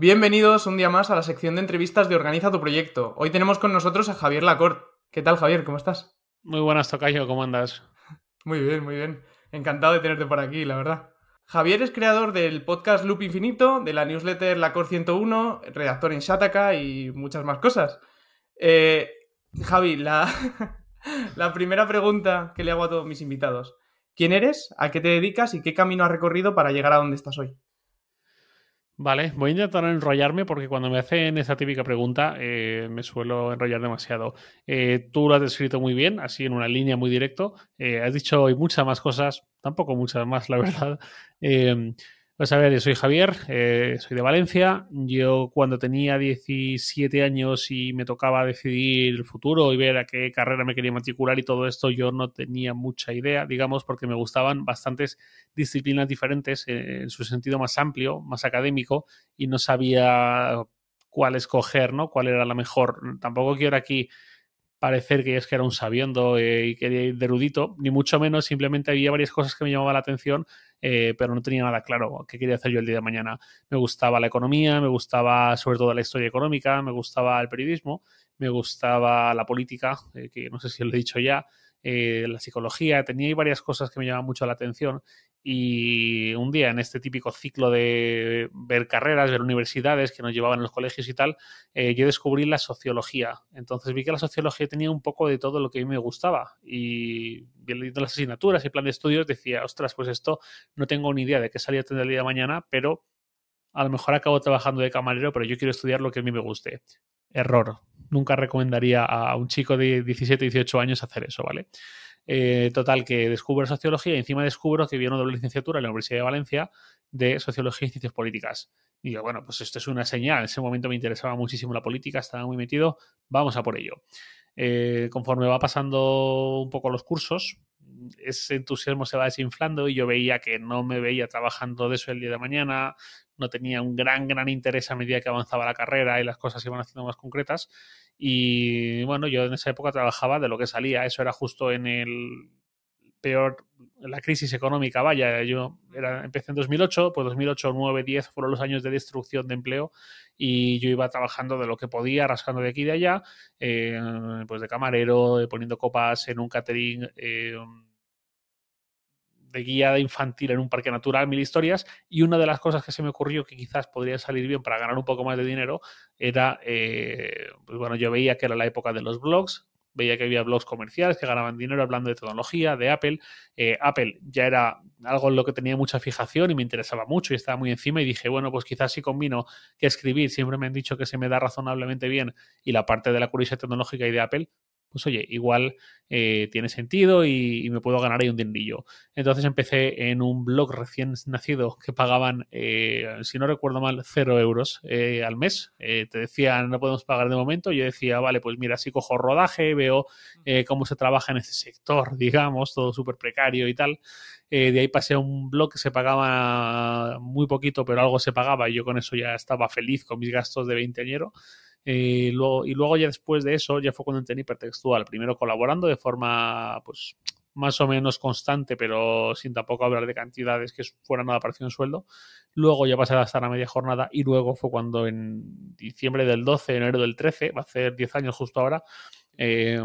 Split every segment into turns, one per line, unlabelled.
Bienvenidos un día más a la sección de entrevistas de Organiza tu Proyecto. Hoy tenemos con nosotros a Javier Lacort. ¿Qué tal, Javier? ¿Cómo estás?
Muy buenas, Tocayo. ¿Cómo andas?
Muy bien, muy bien. Encantado de tenerte por aquí, la verdad. Javier es creador del podcast Loop Infinito, de la newsletter Lacor 101, redactor en Shataka y muchas más cosas. Eh, Javi, la, la primera pregunta que le hago a todos mis invitados. ¿Quién eres? ¿A qué te dedicas? ¿Y qué camino has recorrido para llegar a donde estás hoy?
Vale, voy a intentar enrollarme porque cuando me hacen esa típica pregunta eh, me suelo enrollar demasiado. Eh, tú lo has descrito muy bien, así en una línea muy directo. Eh, has dicho hoy muchas más cosas, tampoco muchas más, la verdad. Pues a ver, yo soy Javier, eh, soy de Valencia. Yo cuando tenía 17 años y me tocaba decidir el futuro y ver a qué carrera me quería matricular y todo esto, yo no tenía mucha idea, digamos, porque me gustaban bastantes disciplinas diferentes eh, en su sentido más amplio, más académico, y no sabía cuál escoger, ¿no? Cuál era la mejor. Tampoco quiero aquí parecer que es que era un sabiendo eh, y quería ir de erudito, ni mucho menos, simplemente había varias cosas que me llamaban la atención, eh, pero no tenía nada claro qué quería hacer yo el día de mañana. Me gustaba la economía, me gustaba sobre todo la historia económica, me gustaba el periodismo, me gustaba la política, eh, que no sé si lo he dicho ya, la psicología, tenía varias cosas que me llamaban mucho la atención y un día en este típico ciclo de ver carreras, ver universidades que nos llevaban en los colegios y tal, eh, yo descubrí la sociología. Entonces vi que la sociología tenía un poco de todo lo que a mí me gustaba. Y viendo las asignaturas y plan de estudios decía, ostras, pues esto no tengo ni idea de qué salía a tener el día de mañana, pero a lo mejor acabo trabajando de camarero, pero yo quiero estudiar lo que a mí me guste. Error. Nunca recomendaría a un chico de 17, 18 años hacer eso, ¿vale? Eh, total, que descubro sociología y encima descubro que viene una doble licenciatura en la Universidad de Valencia de sociología y ciencias políticas. Y yo, bueno, pues esto es una señal. En ese momento me interesaba muchísimo la política, estaba muy metido, vamos a por ello. Eh, conforme va pasando un poco los cursos, ese entusiasmo se va desinflando y yo veía que no me veía trabajando de eso el día de mañana, no tenía un gran, gran interés a medida que avanzaba la carrera y las cosas se iban haciendo más concretas. Y bueno, yo en esa época trabajaba de lo que salía, eso era justo en el peor, la crisis económica, vaya, yo era, empecé en 2008, pues 2008, 9, 10 fueron los años de destrucción de empleo y yo iba trabajando de lo que podía, rascando de aquí y de allá, eh, pues de camarero, poniendo copas en un catering. Eh, de guía infantil en un parque natural, mil historias, y una de las cosas que se me ocurrió que quizás podría salir bien para ganar un poco más de dinero era, eh, pues bueno, yo veía que era la época de los blogs, veía que había blogs comerciales que ganaban dinero hablando de tecnología, de Apple. Eh, Apple ya era algo en lo que tenía mucha fijación y me interesaba mucho y estaba muy encima y dije, bueno, pues quizás si combino que escribir, siempre me han dicho que se me da razonablemente bien y la parte de la curiosidad tecnológica y de Apple, pues oye, igual eh, tiene sentido y, me puedo ganar ahí un dinerillo. Entonces empecé en un blog recién nacido que pagaban, eh, si no recuerdo mal, cero euros eh, al mes. te decían, no podemos pagar de momento. Yo decía, vale, pues mira, si cojo rodaje, veo cómo se trabaja en ese sector, digamos, todo súper precario y tal. de ahí pasé a un blog que se pagaba muy poquito, pero algo se pagaba y yo con eso ya estaba feliz con mis gastos de veinteañero. Eh, luego, y luego ya después de eso ya fue cuando entré en hipertextual, primero colaborando de forma pues más o menos constante, pero sin tampoco hablar de cantidades que fueran nada parecido en sueldo. Luego ya pasé a estar a media jornada y luego fue cuando en diciembre del 12, enero del 13, va a ser 10 años justo ahora, eh,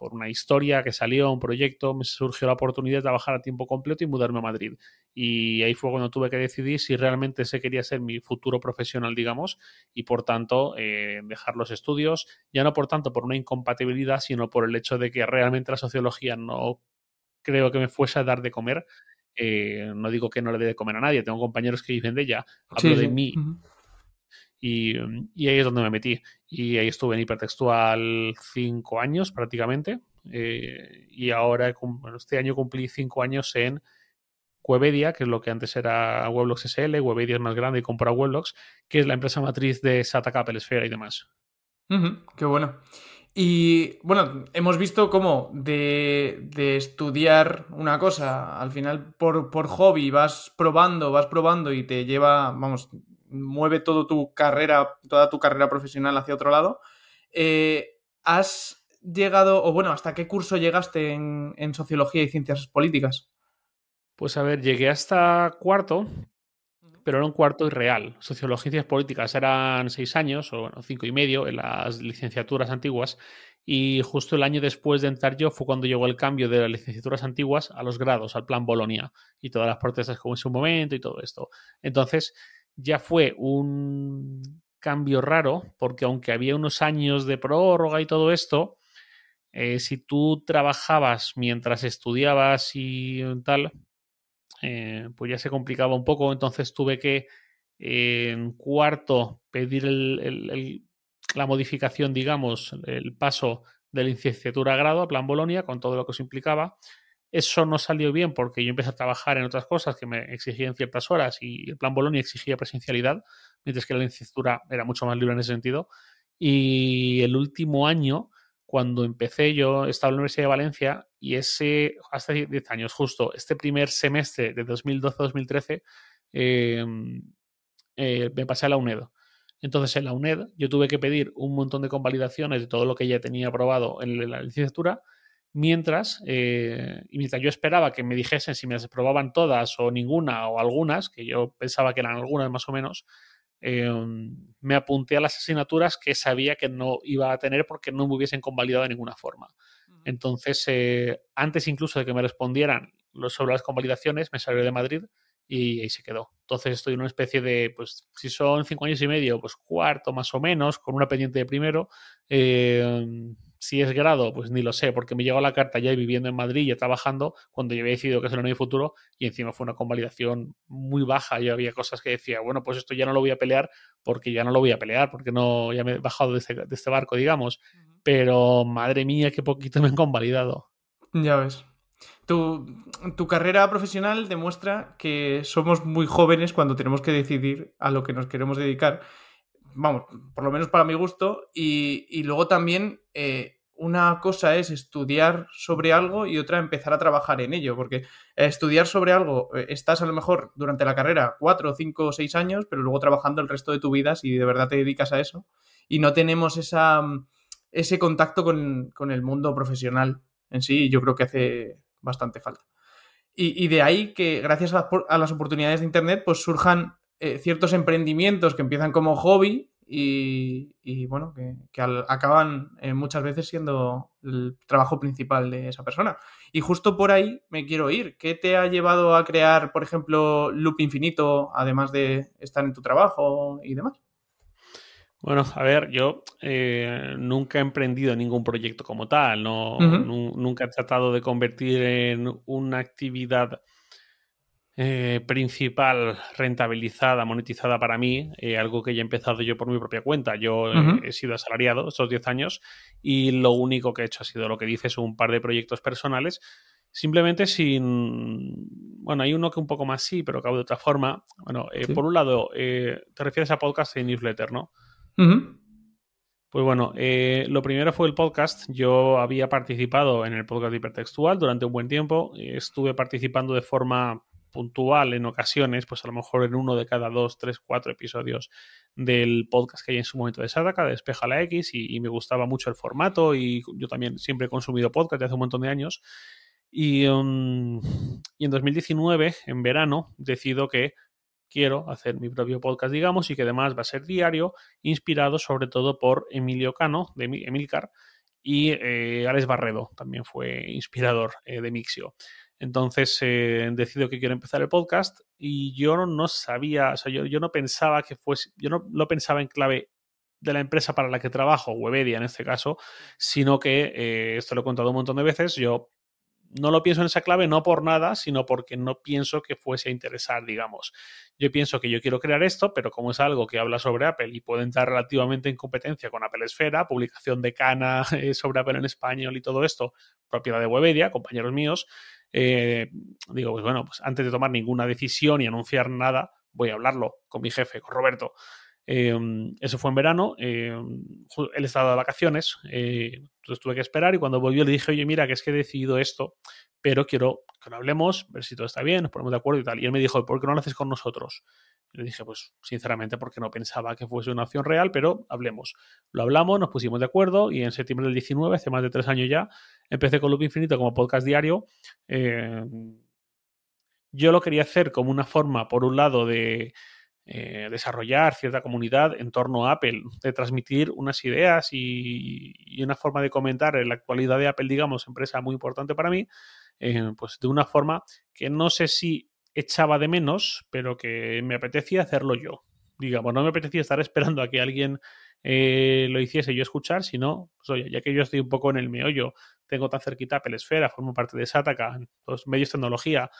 por una historia que salió, un proyecto, me surgió la oportunidad de trabajar a tiempo completo y mudarme a Madrid. Y ahí fue cuando tuve que decidir si realmente ese quería ser mi futuro profesional, digamos, y por tanto eh, dejar los estudios, ya no por tanto por una incompatibilidad, sino por el hecho de que realmente la sociología no creo que me fuese a dar de comer. Eh, no digo que no le dé de comer a nadie, tengo compañeros que dicen de ella, hablo de mí. Y, ahí es donde me metí. Y ahí estuve en hipertextual cinco años prácticamente. Eh, y ahora, este año cumplí cinco años en Webedia, que es lo que antes era Weblogs SL. Webedia es más grande y compra Weblogs, que es la empresa matriz de SATA Apple Esfera y demás.
qué bueno. Y bueno, hemos visto cómo de, de, estudiar una cosa, al final por, por hobby vas probando, vas probando y te lleva, vamos, mueve toda tu carrera, toda tu carrera profesional hacia otro lado. Eh, ¿Has llegado, o bueno, hasta qué curso llegaste en, sociología y ciencias políticas?
Pues a ver, llegué hasta cuarto pero era un cuarto irreal. Sociologías políticas eran seis años, o bueno, cinco y medio en las licenciaturas antiguas, y justo el año después de entrar yo fue cuando llegó el cambio de las licenciaturas antiguas a los grados, al plan Bolonia, y todas las protestas como en su momento y todo esto. Entonces, ya fue un cambio raro, porque aunque había unos años de prórroga y todo esto, eh, si tú trabajabas mientras estudiabas y tal, eh, pues ya se complicaba un poco. Entonces tuve que en cuarto pedir la modificación, digamos, el paso de la licenciatura a grado a Plan Bolonia con todo lo que eso implicaba. Eso no salió bien porque yo empecé a trabajar en otras cosas que me exigían ciertas horas y el Plan Bolonia exigía presencialidad, mientras que la licenciatura era mucho más libre en ese sentido. Y el último año cuando empecé yo estaba en la Universidad de Valencia y ese, hace 10 años justo, este primer semestre de 2012-2013, em, eh, me pasé a la UNED. Entonces en la UNED yo tuve que pedir un montón de convalidaciones de todo lo que ya tenía aprobado en la licenciatura, mientras, eh, mientras yo esperaba que me dijesen si me las aprobaban todas o ninguna o algunas, que yo pensaba que eran algunas más o menos, Em, me apunté a las asignaturas que sabía que no iba a tener porque no me hubiesen convalidado de ninguna forma. Entonces, eh, antes incluso de que me respondieran sobre las convalidaciones, me salió de Madrid y ahí se quedó. Entonces estoy en una especie de, pues si son cinco años y medio, pues cuarto más o menos, con una pendiente de primero. Eh, si es grado, pues ni lo sé, porque me llegó la carta ya viviendo en Madrid, ya trabajando, cuando yo había decidido que eso era mi futuro, y encima fue una convalidación muy baja. Yo había cosas que decía, bueno, pues esto ya no lo voy a pelear porque ya no lo voy a pelear, porque no, ya me he bajado de este, este barco, digamos. Pero madre mía, qué poquito me han convalidado.
Ya ves. Tu, tu, carrera profesional demuestra que somos muy jóvenes cuando tenemos que decidir a lo que nos queremos dedicar vamos, por lo menos para mi gusto, y, luego también eh, una cosa es estudiar sobre algo y otra empezar a trabajar en ello, porque estudiar sobre algo, eh, estás a lo mejor durante la carrera cuatro, cinco o seis años, pero luego trabajando el resto de tu vida si de verdad te dedicas a eso, y no tenemos esa, ese contacto con, el mundo profesional en sí, yo creo que hace bastante falta. Y, de ahí que gracias a, a las oportunidades de Internet, pues surjan eh, ciertos emprendimientos que empiezan como hobby y, bueno, que, acaban eh, muchas veces siendo el trabajo principal de esa persona. Y justo por ahí me quiero ir. ¿Qué te ha llevado a crear, por ejemplo, Loop Infinito, además de estar en tu trabajo y demás?
Bueno, a ver, yo eh, nunca he emprendido ningún proyecto como tal, no, nunca he tratado de convertir en una actividad eh, principal rentabilizada, monetizada para mí, eh, algo que ya he empezado yo por mi propia cuenta. Yo he sido asalariado estos 10 años y lo único que he hecho ha sido lo que dices, un par de proyectos personales, simplemente sin... Bueno, hay uno que un poco más sí, pero acabo de otra forma. Bueno, eh, por un lado, te refieres a podcast y newsletter, ¿no? Pues bueno, lo primero fue el podcast. Yo había participado en el podcast hipertextual durante un buen tiempo. Estuve participando de forma puntual en ocasiones, pues a lo mejor en uno de cada dos, tres, cuatro episodios del podcast que hay en su momento de Sadaka, de Despeja la X, y, me gustaba mucho el formato y yo también siempre he consumido podcast desde hace un montón de años. Y, um, en 2019, en verano, decido que quiero hacer mi propio podcast, digamos, y que además va a ser diario, inspirado sobre todo por Emilio Cano, de Emilcar, y eh, Alex Barredo, también fue inspirador eh, de Mixio. Entonces eh, decido que quiero empezar el podcast y yo no sabía, o sea, yo, yo no pensaba que fuese, yo no lo pensaba en clave de la empresa para la que trabajo, Webedia en este caso, sino que, eh, esto lo he contado un montón de veces, yo no lo pienso en esa clave no por nada, sino porque no pienso que fuese a interesar, digamos. Yo pienso que yo quiero crear esto, pero como es algo que habla sobre Apple y puede entrar relativamente en competencia con Apple Esfera, publicación de Cana eh, sobre Apple en español y todo esto, propiedad de Webedia, compañeros míos, eh, digo, pues bueno, pues antes de tomar ninguna decisión y anunciar nada, voy a hablarlo con mi jefe, con Roberto. Eh, eso fue en verano, eh, él estaba de vacaciones, entonces tuve que esperar y cuando volvió le dije, oye, mira, que es que he decidido esto, pero quiero que lo hablemos, ver si todo está bien, nos ponemos de acuerdo y tal. Y él me dijo, ¿por qué no lo haces con nosotros? le dije, pues sinceramente, porque no pensaba que fuese una opción real, pero hablemos. Lo hablamos, nos pusimos de acuerdo y en septiembre del 19, hace más de tres años ya, empecé con Loop Infinito como podcast diario. Eh, yo lo quería hacer como una forma, por un lado, de eh, desarrollar cierta comunidad en torno a Apple, de transmitir unas ideas y, una forma de comentar en la actualidad de Apple, digamos, empresa muy importante para mí, eh, pues de una forma que no sé si echaba de menos, pero que me apetecía hacerlo yo. Digamos, no me apetecía estar esperando a que alguien eh, lo hiciese yo escuchar, sino, pues oye, ya que yo estoy un poco en el meollo, tengo tan cerquita Apple Esfera, formo parte de Sataka, los medios de tecnología,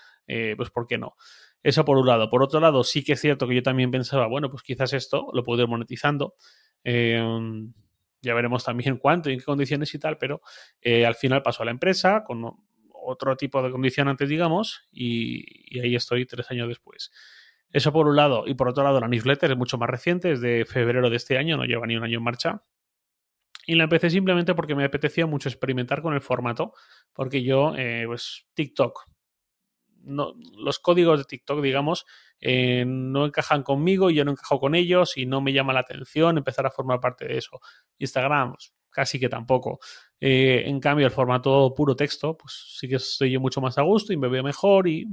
pues ¿por qué no? Eso por un lado. Por otro lado, sí que es cierto que yo también pensaba, bueno, pues quizás esto lo puedo ir monetizando. Em, ya veremos también cuánto y en qué condiciones y tal, pero eh, al final pasó a la empresa con otro tipo de condicionantes, digamos, y, y ahí estoy tres años después. Eso por un lado. Y por otro lado, la newsletter es mucho más reciente, es de febrero de este año, no lleva ni un año en marcha. Y la empecé simplemente porque me apetecía mucho experimentar con el formato, porque yo, eh, pues, TikTok, no, los códigos de TikTok, digamos, eh, no encajan conmigo, yo no encajo con ellos y no me llama la atención empezar a formar parte de eso. Instagram, pues, casi que tampoco. Eh, en cambio, el formato puro texto, pues sí que estoy yo mucho más a gusto y me veo mejor y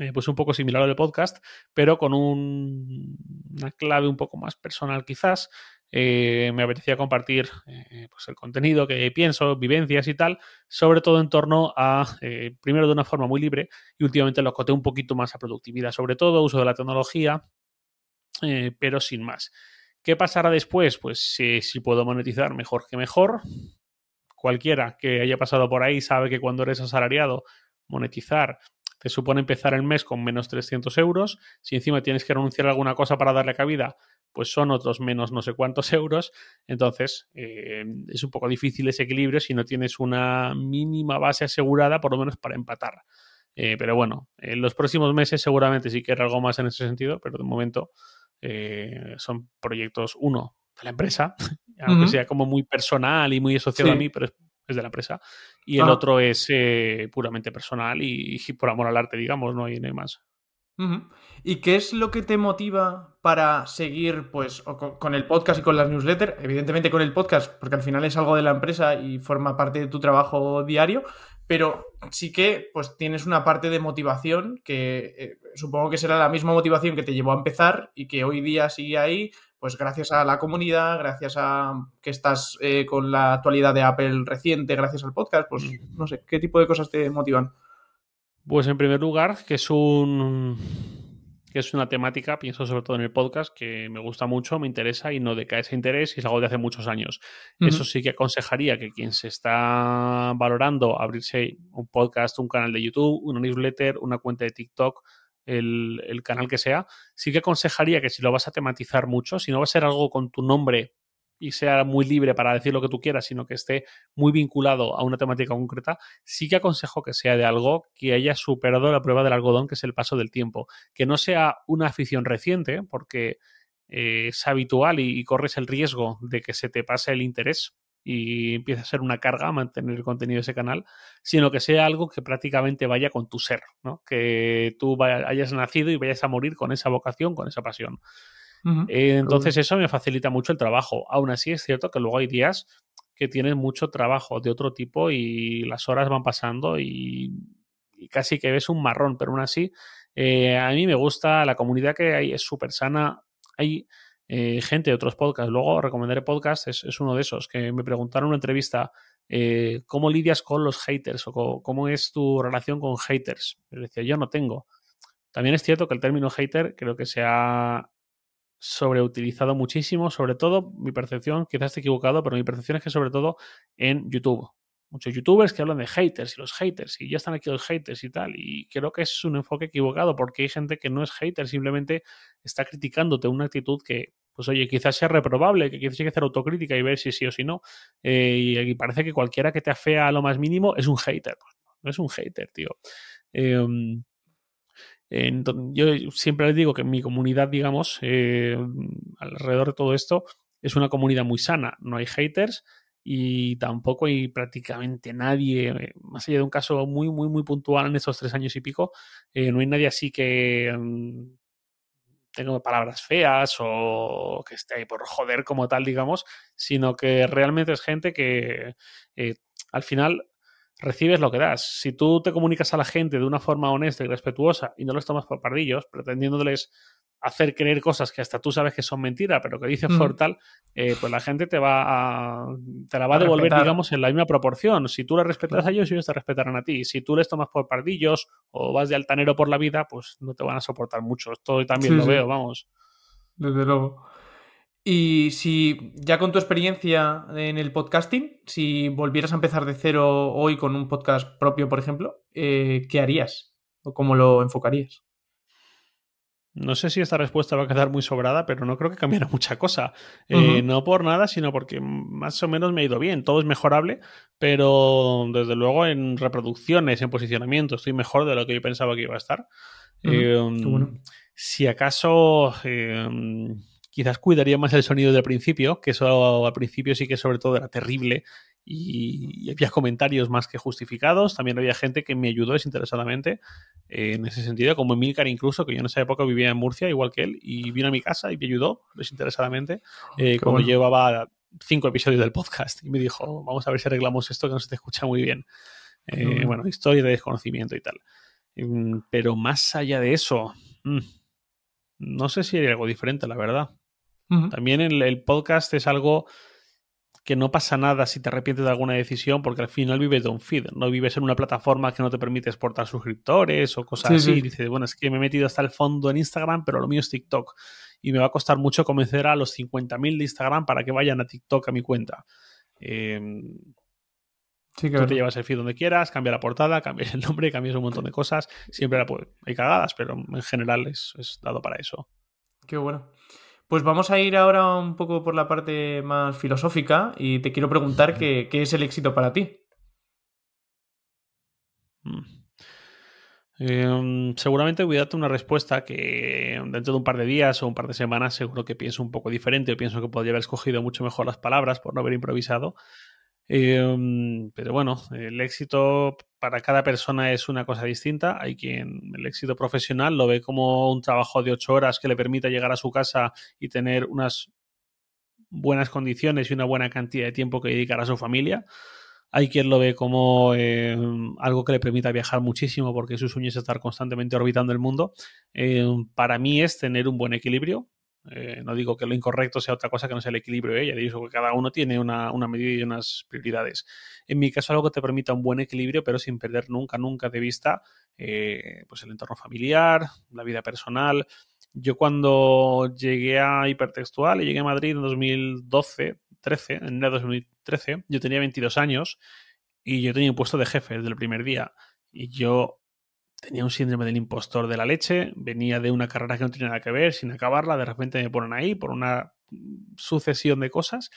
eh, pues un poco similar al podcast, pero con una clave un poco más personal quizás. Eh, me apetecía compartir eh, pues el contenido que pienso, vivencias y tal, sobre todo en torno a, primero de una forma muy libre y últimamente lo coté un poquito más a productividad, sobre todo uso de la tecnología, pero sin más. ¿Qué pasará después? Pues si puedo monetizar, mejor que mejor. Cualquiera que haya pasado por ahí sabe que cuando eres asalariado, monetizar te supone empezar el mes con menos 300 euros. Si encima tienes que renunciar a alguna cosa para darle cabida, pues son otros menos no sé cuántos euros. Entonces, eh, es un poco difícil ese equilibrio si no tienes una mínima base asegurada, por lo menos para empatar. Eh, pero bueno, en los próximos meses seguramente sí que era algo más en ese sentido, pero de momento eh, son proyectos, uno, de la empresa, aunque sea como muy personal y muy asociado a mí, pero es es de la empresa. Y el otro es eh, puramente personal y, por amor al arte, digamos, no hay, no más.
¿Y qué es lo que te motiva para seguir pues con, el podcast y con las newsletters? Evidentemente con el podcast, porque al final es algo de la empresa y forma parte de tu trabajo diario, pero sí que pues tienes una parte de motivación que eh, supongo que será la misma motivación que te llevó a empezar y que hoy día sigue ahí pues gracias a la comunidad, gracias a que estás eh, con la actualidad de Apple reciente, gracias al podcast, pues no sé, ¿qué tipo de cosas te motivan?
Pues en primer lugar, que es un que es una temática, pienso sobre todo en el podcast, que me gusta mucho, me interesa y no decae ese interés y es algo de hace muchos años. Eso sí que aconsejaría que quien se está valorando abrirse un podcast, un canal de YouTube, una newsletter, una cuenta de TikTok, el, canal que sea, sí que aconsejaría que si lo vas a tematizar mucho, si no va a ser algo con tu nombre y sea muy libre para decir lo que tú quieras, sino que esté muy vinculado a una temática concreta, sí que aconsejo que sea de algo que haya superado la prueba del algodón, que es el paso del tiempo. Que no sea una afición reciente, porque eh, es habitual y, corres el riesgo de que se te pase el interés y empieza a ser una carga mantener el contenido de ese canal, sino que sea algo que prácticamente vaya con tu ser, ¿no? Que tú hayas nacido y vayas a morir con esa vocación, con esa pasión. Eh, entonces eso me facilita mucho el trabajo. Aún así es cierto que luego hay días que tienes mucho trabajo de otro tipo y las horas van pasando y, casi que ves un marrón, pero aún así eh, a mí me gusta, la comunidad que hay es súper sana. Hay eh, gente de otros podcasts. Luego recomendaré podcast, es, uno de esos, que me preguntaron en una entrevista eh, cómo lidias con los haters o cómo, es tu relación con haters. Yo decía, yo no tengo. También es cierto que el término hater creo que se ha sobreutilizado muchísimo, sobre todo mi percepción, quizás esté equivocado, pero mi percepción es que sobre todo en YouTube muchos youtubers que hablan de haters y los haters y ya están aquí los haters y tal. Y creo que es un enfoque equivocado porque hay gente que no es hater, simplemente está criticándote una actitud que, pues oye, quizás sea reprobable, que quizás hay que hacer autocrítica y ver si sí o si no. Eh, y, parece que cualquiera que te afea a lo más mínimo es un hater. Pues no es un hater, tío. Em, yo siempre les digo que mi comunidad, digamos, eh, alrededor de todo esto, es una comunidad muy sana. No hay haters, y tampoco hay prácticamente nadie, eh, más allá de un caso muy, muy, muy puntual en estos tres años y pico, eh, no hay nadie así que mm, tenga palabras feas o que esté ahí por joder como tal, digamos, sino que realmente es gente que eh, al final recibes lo que das. Si tú te comunicas a la gente de una forma honesta y respetuosa y no los tomas por pardillos, pretendiéndoles hacer creer cosas que hasta tú sabes que son mentiras, pero que dices por tal, eh, pues la gente te va a, te la va a, devolver, digamos, en la misma proporción. Si tú le respetas a ellos, ellos te respetarán a ti. Si tú les tomas por pardillos o vas de altanero por la vida, pues no te van a soportar mucho. Esto también lo veo, vamos.
Desde luego. Y si ya con tu experiencia en el podcasting, si volvieras a empezar de cero hoy con un podcast propio, por ejemplo, eh, ¿qué harías? ¿O cómo lo enfocarías?
No sé si esta respuesta va a quedar muy sobrada, pero no creo que cambiara mucha cosa. Eh, no por nada, sino porque más o menos me ha ido bien. Todo es mejorable, pero desde luego en reproducciones, en posicionamiento, estoy mejor de lo que yo pensaba que iba a estar. Em, si acaso em, quizás cuidaría más el sonido del principio, que eso al principio sí que sobre todo era terrible y, había comentarios más que justificados. También había gente que me ayudó desinteresadamente en ese sentido, como Emilcar incluso, que yo en esa época vivía en Murcia, igual que él, y vino a mi casa y me ayudó desinteresadamente eh, cuando llevaba cinco episodios del podcast y me dijo, vamos a ver si arreglamos esto que no se te escucha muy bien. Eh, bueno, historia de desconocimiento y tal. Mm, pero más allá de eso, mm, no sé si hay algo diferente, la verdad. También el podcast es algo que no pasa nada si te arrepientes de alguna decisión, porque al final vives de un feed, no vives en una plataforma que no te permite exportar suscriptores o cosas así. Dices, bueno, es que me he metido hasta el fondo en Instagram, pero lo mío es TikTok. Y me va a costar mucho convencer a los 50.000 de Instagram para que vayan a TikTok a mi cuenta. Eh, sí, Tú te llevas el feed donde quieras, cambia la portada, cambias el nombre, cambias un montón de cosas. Siempre hay cagadas, pero en general es, es dado para eso.
Qué bueno. Pues vamos a ir ahora un poco por la parte más filosófica y te quiero preguntar qué, es el éxito para ti.
Mm. Em, seguramente voy a darte una respuesta que dentro de un par de días o un par de semanas seguro que pienso un poco diferente o pienso que podría haber escogido mucho mejor las palabras por no haber improvisado. Em, pero bueno, el éxito para cada persona es una cosa distinta. Hay quien el éxito profesional lo ve como un trabajo de ocho horas que le permita llegar a su casa y tener unas buenas condiciones y una buena cantidad de tiempo que dedicar a su familia. Hay quien lo ve como em, algo que le permita viajar muchísimo porque su sueño es estar constantemente orbitando el mundo. Em, para mí es tener un buen equilibrio eh, no digo que lo incorrecto sea otra cosa que no sea el equilibrio, ya digo que cada uno tiene una, medida y unas prioridades. En mi caso, algo que te permita un buen equilibrio, pero sin perder nunca, nunca de vista eh, pues el entorno familiar, la vida personal. Yo cuando llegué a Hipertextual y llegué a Madrid en 2012, 13, en enero de 2013, yo tenía 22 años y yo tenía un puesto de jefe desde el primer día. Y yo tenía un síndrome del impostor de la leche, venía de una carrera que no tenía nada que ver, sin acabarla, de repente me ponen ahí por una sucesión de cosas.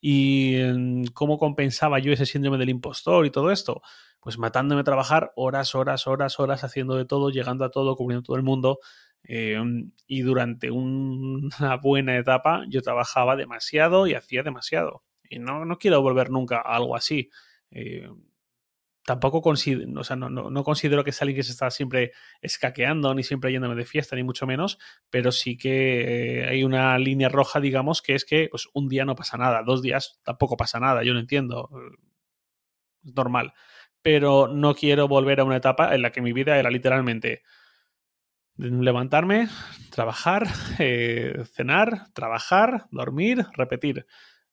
¿Y cómo compensaba yo ese síndrome del impostor y todo esto? Pues matándome a trabajar horas, horas, horas, horas, haciendo de todo, llegando a todo, cubriendo todo el mundo. Em, y durante una buena etapa yo trabajaba demasiado y hacía demasiado. Y no, no quiero volver nunca a algo así. Eh, tampoco considero, o sea, no, no, considero que sea alguien que se está siempre escaqueando, ni siempre yéndome de fiesta, ni mucho menos, pero sí que eh, hay una línea roja, digamos, que es que pues, un día no pasa nada, dos días tampoco pasa nada, yo no entiendo, es normal, pero no quiero volver a una etapa en la que mi vida era literalmente levantarme, trabajar, eh, cenar, trabajar, dormir, repetir.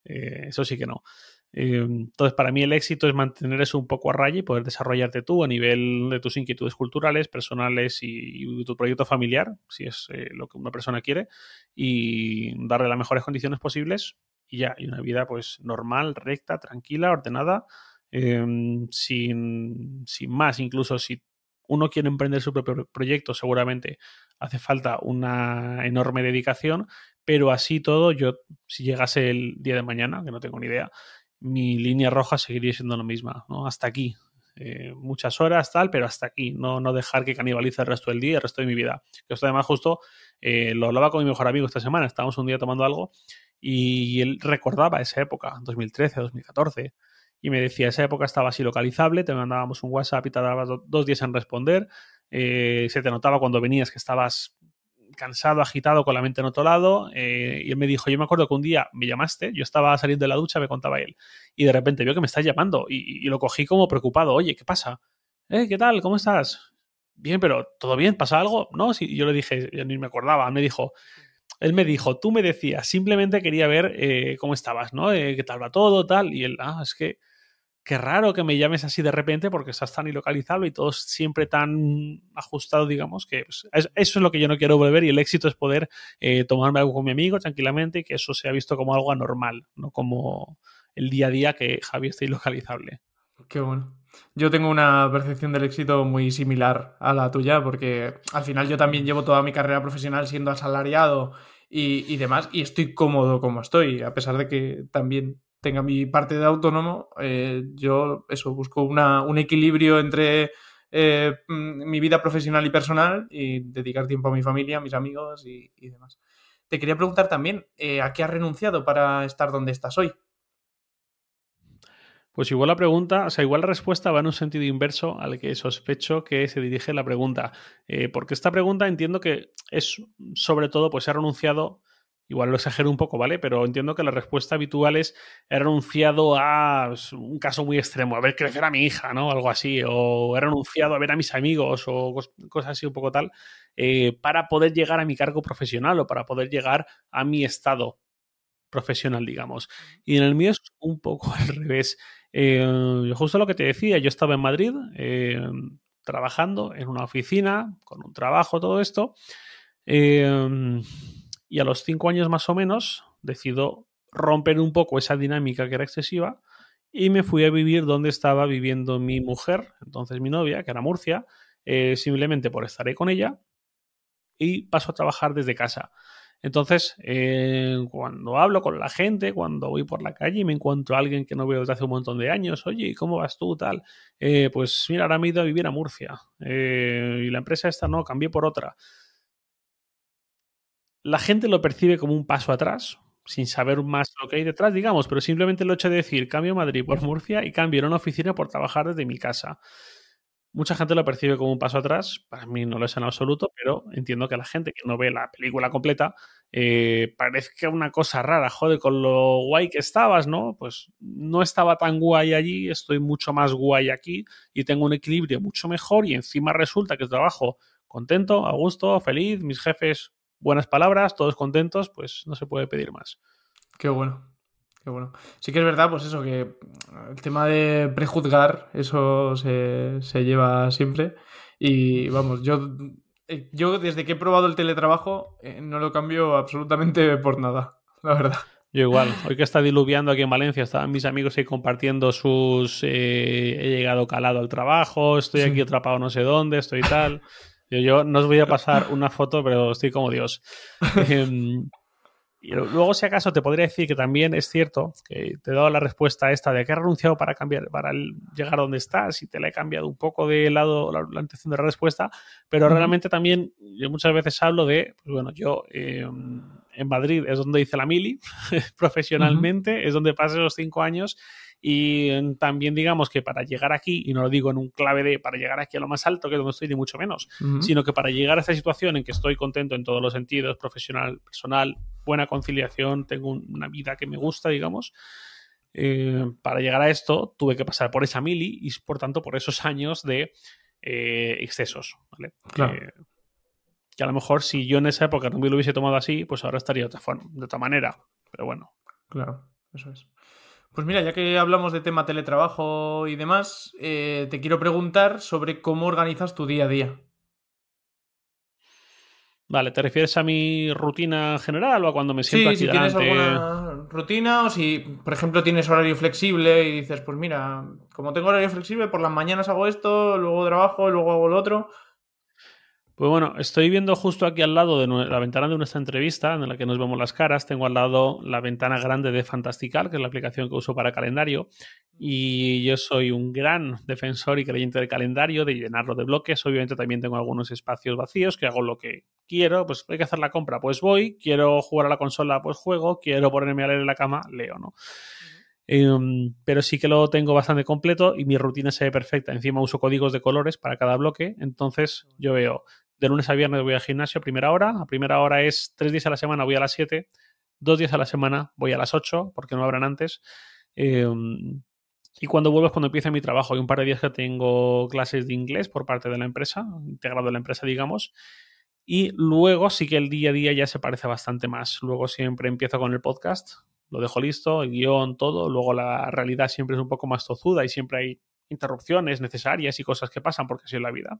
Eh, eso sí que no. Eh, entonces, para mí el éxito es mantener eso un poco a raya y poder desarrollarte tú a nivel de tus inquietudes culturales, personales y, tu proyecto familiar, si es eh, lo que una persona quiere, y darle las mejores condiciones posibles y ya, y una vida pues normal, recta, tranquila, ordenada, em, sin, sin más, incluso si uno quiere emprender su propio proyecto, seguramente hace falta una enorme dedicación, pero así todo, yo, si llegase el día de mañana, que no tengo ni idea, mi línea roja seguiría siendo la misma, ¿no? Hasta aquí. Eh, muchas horas, tal, pero hasta aquí. No, no dejar que canibalice el resto del día el resto de mi vida. Que esto además justo eh, lo hablaba con mi mejor amigo esta semana. Estábamos un día tomando algo y él recordaba esa época, 2013, 2014. Y me decía, esa época estaba así localizable, te mandábamos un WhatsApp y tardabas dos días en responder. Eh, se te notaba cuando venías que estabas cansado, agitado, con la mente en otro lado. Eh, y él me dijo, yo me acuerdo que un día me llamaste, yo estaba saliendo de la ducha, me contaba él, y de repente vio que me estás llamando y, lo cogí como preocupado. Oye, ¿qué pasa? ¿Eh? ¿Qué tal? ¿Cómo estás? Bien, pero ¿todo bien? ¿Pasa algo? No, sí, yo le dije, yo ni me acordaba, me dijo, él me dijo, tú me decías, simplemente quería ver eh, cómo estabas, ¿no? Eh, ¿Qué tal va todo, tal? Y él, ah, es que qué raro que me llames así de repente porque estás tan ilocalizable y todo siempre tan ajustado, digamos, que pues, eso es lo que yo no quiero volver y el éxito es poder eh, tomarme algo con mi amigo tranquilamente y que eso sea visto como algo anormal, no como el día a día que Javi está ilocalizable.
Qué bueno. Yo tengo una percepción del éxito muy similar a la tuya, porque al final yo también llevo toda mi carrera profesional siendo asalariado y, demás, y estoy cómodo como estoy, a pesar de que también tenga mi parte de autónomo, eh, yo eso, busco un equilibrio entre eh, mi vida profesional y personal y dedicar tiempo a mi familia, a mis amigos y, demás. Te quería preguntar también, eh, ¿a qué has renunciado para estar donde estás hoy?
Pues igual la pregunta, o sea, igual la respuesta va en un sentido inverso al que sospecho que se dirige la pregunta. Porque esta pregunta entiendo que es sobre todo, pues he renunciado, igual lo exagero un poco, ¿vale? Pero entiendo que la respuesta habitual es he renunciado a un caso muy extremo, a ver crecer a mi hija, ¿no? Algo así, o he renunciado a ver a mis amigos o cosas así un poco tal, eh, para poder llegar a mi cargo profesional o para poder llegar a mi estado profesional, digamos. Y en el mío es un poco al revés. Eh, justo lo que te decía, yo estaba en Madrid eh, trabajando en una oficina, con un trabajo, todo esto. Eh, y a los cinco años más o menos decido romper un poco esa dinámica que era excesiva y me fui a vivir donde estaba viviendo mi mujer, entonces mi novia, que era Murcia, simplemente por estar ahí con ella y paso a trabajar desde casa. Entonces, eh, cuando hablo con la gente, cuando voy por la calle y me encuentro a alguien que no veo desde hace un montón de años, oye, ¿cómo vas tú? Tal, eh, pues mira, ahora me he ido a vivir a Murcia eh, y la empresa esta no, cambié por otra. La gente lo percibe como un paso atrás, sin saber más lo que hay detrás, digamos, pero simplemente el hecho de decir cambio Madrid por Murcia y cambio en una oficina por trabajar desde mi casa. Mucha gente lo percibe como un paso atrás, para mí no lo es en absoluto, pero entiendo que la gente que no ve la película completa eh, parece una cosa rara, joder, con lo guay que estabas, ¿no? Pues no estaba tan guay allí, estoy mucho más guay aquí y tengo un equilibrio mucho mejor y encima resulta que trabajo contento, a gusto, feliz, mis jefes, buenas palabras, todos contentos, pues no se puede pedir más.
Qué bueno. Qué bueno. Sí que es verdad, pues eso, que el tema de prejuzgar, eso se, lleva siempre. Y vamos, yo, eh, yo desde que he probado el teletrabajo eh, no lo cambio absolutamente por nada, la verdad.
Yo igual, hoy que está diluviando aquí en Valencia, estaban mis amigos ahí compartiendo sus... Eh, he llegado calado al trabajo, estoy aquí atrapado no sé dónde, estoy tal. Yo, yo no os voy a pasar una foto, pero estoy como Dios. Em, y luego, si acaso, te podría decir que también es cierto que te he dado la respuesta esta de que he renunciado para cambiar, para llegar a donde estás y te la he cambiado un poco de lado la, la intención de la respuesta, pero realmente también yo muchas veces hablo de, pues bueno, yo em, en Madrid es donde hice la mili profesionalmente, es donde pasé esos cinco años y también digamos que para llegar aquí, y no lo digo en un clave de para llegar aquí a lo más alto, que es donde estoy, ni mucho menos, sino que para llegar a esta situación en que estoy contento en todos los sentidos, profesional, personal, buena conciliación, tengo una vida que me gusta, digamos, eh, para llegar a esto tuve que pasar por esa mili y por tanto por esos años de eh, excesos, ¿vale? que a lo mejor si yo en esa época no me lo hubiese tomado así, pues ahora estaría de otra, forma, de otra manera, pero bueno.
Claro, eso es. Pues mira, ya que hablamos de tema teletrabajo y demás, eh, te quiero preguntar sobre cómo organizas tu día a día.
Vale, ¿te refieres a mi rutina general o a cuando me siento
sí, si tienes alguna rutina o si, por ejemplo, tienes horario flexible y dices, pues mira, como tengo horario flexible, por las mañanas hago esto, luego trabajo, luego hago lo otro.
Pues bueno, estoy viendo justo aquí al lado de la ventana de nuestra entrevista, en la que nos vemos las caras. Tengo al lado la ventana grande de Fantastical, que es la aplicación que uso para calendario. Y yo soy un gran defensor y creyente del calendario, de llenarlo de bloques. Obviamente también tengo algunos espacios vacíos que hago lo que quiero. Pues hay que hacer la compra, pues voy. Quiero jugar a la consola, pues juego. Quiero ponerme a leer en la cama, leo, ¿no? Em, pero sí que lo tengo bastante completo y mi rutina se ve perfecta. Encima uso códigos de colores para cada bloque. Entonces yo veo De lunes a viernes voy al gimnasio a primera hora. A primera hora es tres días a la semana voy a las 7, dos días a la semana voy a las 8, porque no abran antes. Em, y cuando vuelvo es cuando empieza mi trabajo. Hay un par de días que tengo clases de inglés por parte de la empresa, integrado en la empresa, digamos. Y luego sí que el día a día ya se parece bastante más. Luego siempre empiezo con el podcast, lo dejo listo, el guion, todo. Luego la realidad siempre es un poco más tozuda y siempre hay interrupciones necesarias y cosas que pasan porque así es la vida.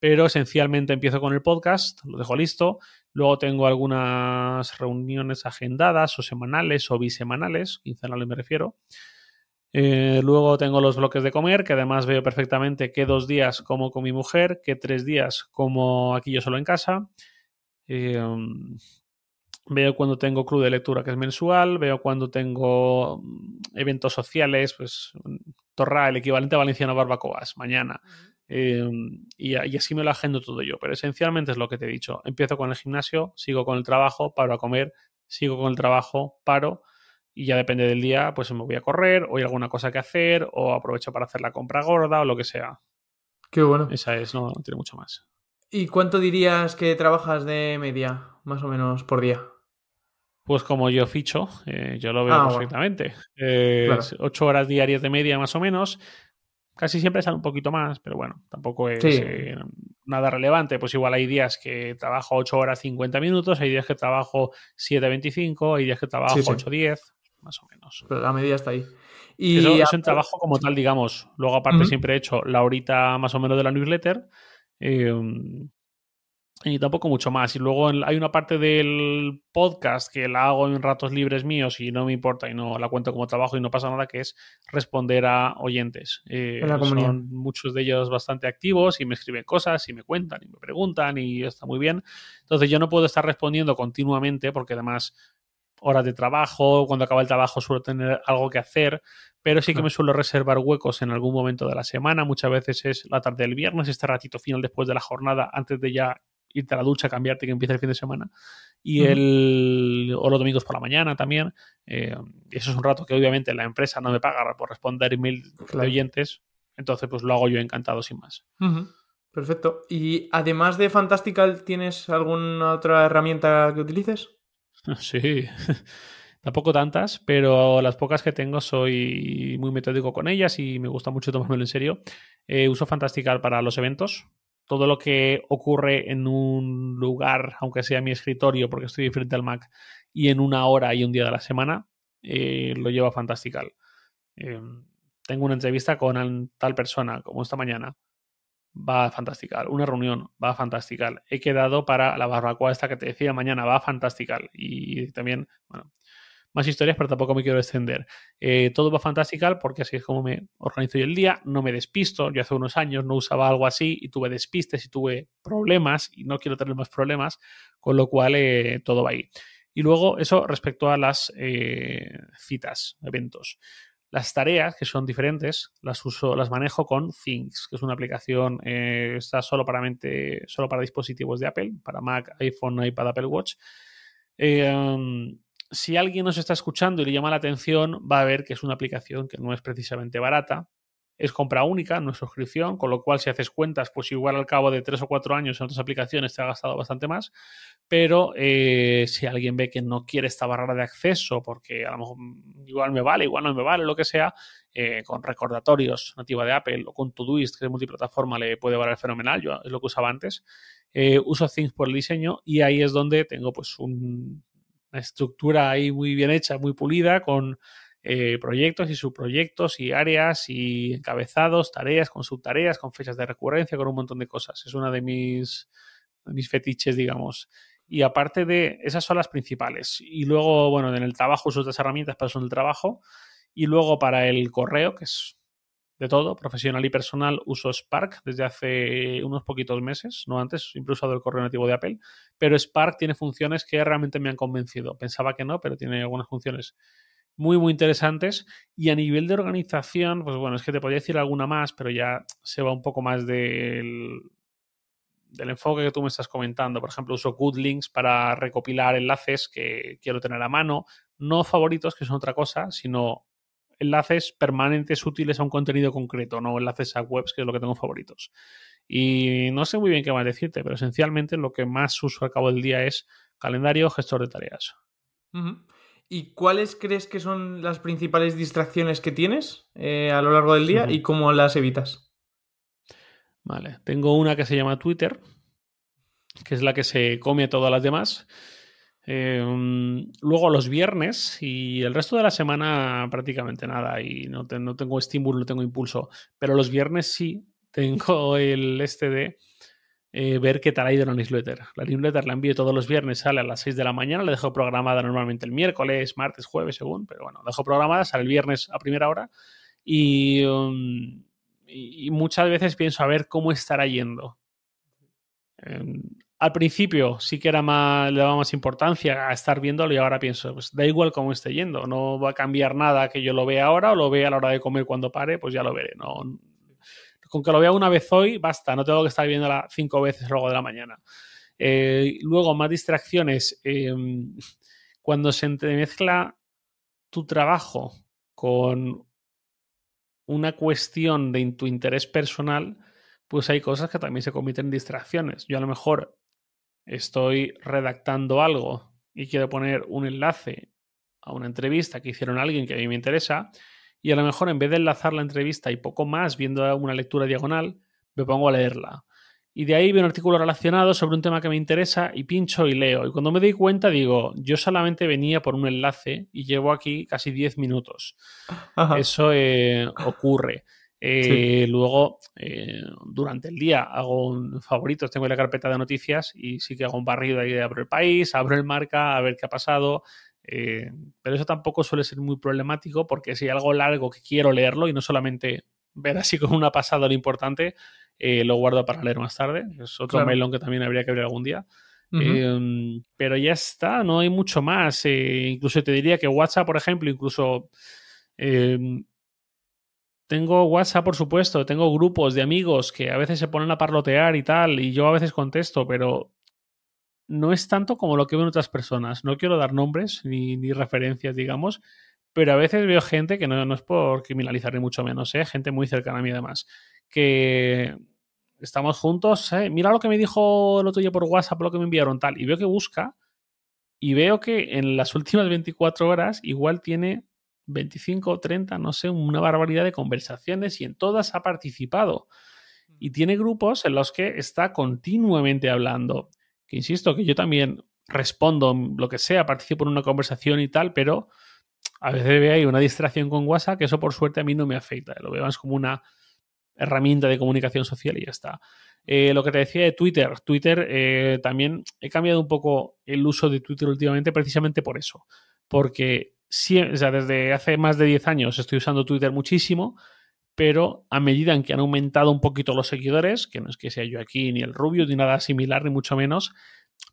Pero esencialmente empiezo con el podcast, lo dejo listo. Luego tengo algunas reuniones agendadas o semanales o bisemanales, quincenales me refiero. Eh, luego tengo los bloques de comer, que además veo perfectamente qué dos días como con mi mujer, qué tres días como aquí yo solo en casa. Eh, veo cuando tengo club de lectura, que es mensual. Veo cuando tengo mm, eventos sociales, pues Torra, el equivalente a valenciano barbacoas, mañana. Eh, y, y, así me lo agendo todo yo. Pero esencialmente es lo que te he dicho. Empiezo con el gimnasio, sigo con el trabajo, paro a comer, sigo con el trabajo, paro y ya depende del día, pues me voy a correr o hay alguna cosa que hacer o aprovecho para hacer la compra gorda o lo que sea.
Qué bueno.
Esa es, no, tiene mucho más.
¿Y cuánto dirías que trabajas de media, más o menos, por día?
Pues como yo ficho, eh, yo lo veo ah, perfectamente. Ocho horas diarias de media, más o menos. Casi siempre sale un poquito más, pero bueno, tampoco es eh, nada relevante. Pues igual hay días que trabajo 8 horas 50 minutos, hay días que trabajo 7.25, hay días que trabajo 8.10 más o menos.
Pero la media está ahí.
Y eso, es un trabajo como tal, digamos. Luego, aparte, siempre he hecho la horita más o menos de la newsletter. Em, y tampoco mucho más. Y luego hay una parte del podcast que la hago en ratos libres míos y no me importa y no la cuento como trabajo y no pasa nada, que es responder a oyentes. Eh, son muchos de ellos bastante activos y me escriben cosas y me cuentan y me preguntan y está muy bien. Entonces yo no puedo estar respondiendo continuamente porque además horas de trabajo, cuando acaba el trabajo suelo tener algo que hacer, pero sí que me suelo reservar huecos en algún momento de la semana, muchas veces es la tarde del viernes, este ratito final después de la jornada, antes de ya irte a la ducha, cambiarte que empieza el fin de semana, y el, o los domingos por la mañana también, eh, eso es un rato que obviamente la empresa no me paga por responder email de oyentes, entonces pues lo hago yo encantado sin más.
Perfecto. ¿Y además de Fantastical, tienes alguna otra herramienta que utilices?
Sí, tampoco tantas, pero las pocas que tengo soy muy metódico con ellas y me gusta mucho tomármelo en serio. Eh, uso Fantastical para los eventos. Todo lo que ocurre en un lugar, aunque sea mi escritorio, porque estoy frente al Mac, y en una hora y un día de la semana, eh, lo llevo a Fantastical. Eh, tengo una entrevista con tal persona, como esta mañana va fantastical. Una reunión va fantastical. He quedado para la barbacoa esta que te decía mañana, va fantastical. Y también, bueno, más historias, pero tampoco me quiero extender. Eh, todo va fantastical porque así es como me organizo yo el día, no me despisto. Yo hace unos años no usaba algo así y tuve despistes y tuve problemas y no quiero tener más problemas, con lo cual eh, todo va ahí. Y luego eso respecto a las eh, citas, eventos. Las tareas, que son diferentes, las uso, las manejo con Things, que es una aplicación, está solo para, mente, solo para dispositivos de Apple, para Mac, iPhone, iPad, Apple Watch. Si alguien nos está escuchando y le llama la atención, va a ver que es una aplicación que no es precisamente barata, es compra única, no es suscripción, con lo cual si haces cuentas, pues igual al cabo de tres o cuatro años en otras aplicaciones te ha gastado bastante más, pero eh, si alguien ve que no quiere esta barrera de acceso, porque a lo mejor igual me vale, igual no me vale, lo que sea, eh, con recordatorios nativa de Apple o con Todoist, que es multiplataforma, le puede valer fenomenal, yo es lo que usaba antes, eh, uso Things por el diseño y ahí es donde tengo pues una estructura ahí muy bien hecha, muy pulida, con eh, proyectos y subproyectos y áreas y encabezados, tareas con subtareas, con fechas de recurrencia, con un montón de cosas. Es una de mis, mis fetiches, digamos. Y aparte de, esas son las principales. Y luego, bueno, en el trabajo uso otras herramientas para el trabajo. Y luego para el correo, que es de todo, profesional y personal, uso Spark desde hace unos poquitos meses, no antes, he usado el correo nativo de Apple, pero Spark tiene funciones que realmente me han convencido. Pensaba que no, pero tiene algunas funciones muy, muy interesantes. Y a nivel de organización, pues bueno, es que te podría decir alguna más, pero ya se va un poco más del, del enfoque que tú me estás comentando. Por ejemplo, uso Goodlinks para recopilar enlaces que quiero tener a mano. No favoritos, que son otra cosa, sino enlaces permanentes útiles a un contenido concreto, no enlaces a webs, que es lo que tengo favoritos. Y no sé muy bien qué más decirte, pero esencialmente lo que más uso al cabo del día es calendario, gestor de tareas.
¿Y cuáles crees que son las principales distracciones que tienes eh, a lo largo del día y cómo las evitas?
Vale, tengo una que se llama Twitter, que es la que se come a todas las demás. Em, luego los viernes y el resto de la semana prácticamente nada y no, tengo estímulo, no tengo impulso. Pero los viernes sí tengo el este de eh, ver qué tal ha ido la newsletter. La newsletter la envío todos los viernes, sale a las 6 de la mañana, la dejo programada normalmente el miércoles, martes, jueves, según, pero bueno, dejo programada, sale el viernes a primera hora um, y, muchas veces pienso a ver cómo estará yendo. Em, al principio sí que era más, le daba más importancia a estar viéndolo y ahora pienso, pues da igual cómo esté yendo, no va a cambiar nada que yo lo vea ahora o lo vea a la hora de comer cuando pare, pues ya lo veré, no, con que lo vea una vez hoy, basta, no tengo que estar viéndola cinco veces luego de la mañana. Eh, luego, más distracciones. Em, cuando se entremezcla tu trabajo con una cuestión de tu interés personal, pues hay cosas que también se convierten en distracciones. Yo a lo mejor estoy redactando algo y quiero poner un enlace a una entrevista que hicieron a alguien que a mí me interesa y a lo mejor en vez de enlazar la entrevista y poco más viendo una lectura diagonal, me pongo a leerla. Y de ahí veo un artículo relacionado sobre un tema que me interesa y pincho y leo. Y cuando me doy cuenta digo, yo solamente venía por un enlace y llevo aquí casi 10 minutos. Eso eh, ocurre. Eh, luego, eh, durante el día hago un favoritos, tengo la carpeta de noticias y sí que hago un barrido ahí, abro el país, abro el marca, a ver qué ha pasado, eh, pero eso tampoco suele ser muy problemático porque si hay algo largo que quiero leerlo y no solamente ver así con una pasada lo importante, lo guardo para leer más tarde. Es otro melón que también habría que abrir algún día. Em, pero ya está, no hay mucho más. Incluso te diría que WhatsApp, por ejemplo, incluso em, tengo WhatsApp, por supuesto, tengo grupos de amigos que a veces se ponen a parlotear y tal, y yo a veces contesto, pero no es tanto como lo que ven otras personas. No quiero dar nombres ni, referencias, digamos, pero a veces veo gente que no, es por criminalizar ni mucho menos, ¿eh? gente muy cercana a mí además, que estamos juntos, ¿eh? mira lo que me dijo el otro día por WhatsApp, lo que me enviaron tal, y veo que busca y veo que en las últimas 24 horas igual tiene 25 o 30, no sé, una barbaridad de conversaciones y en todas ha participado. Y tiene grupos en los que está continuamente hablando que insisto, que yo también respondo lo que sea, participo en una conversación y tal, pero a veces veo ahí una distracción con WhatsApp que eso por suerte a mí no me afecta, lo veo más como una herramienta de comunicación social y ya está. Eh, lo que te decía de Twitter, Twitter eh, también he cambiado un poco el uso de Twitter últimamente precisamente por eso, porque desde hace más de 10 años estoy usando Twitter muchísimo, pero a medida en que han aumentado un poquito los seguidores, que no es que sea yo aquí ni el Rubio ni nada similar, ni mucho menos,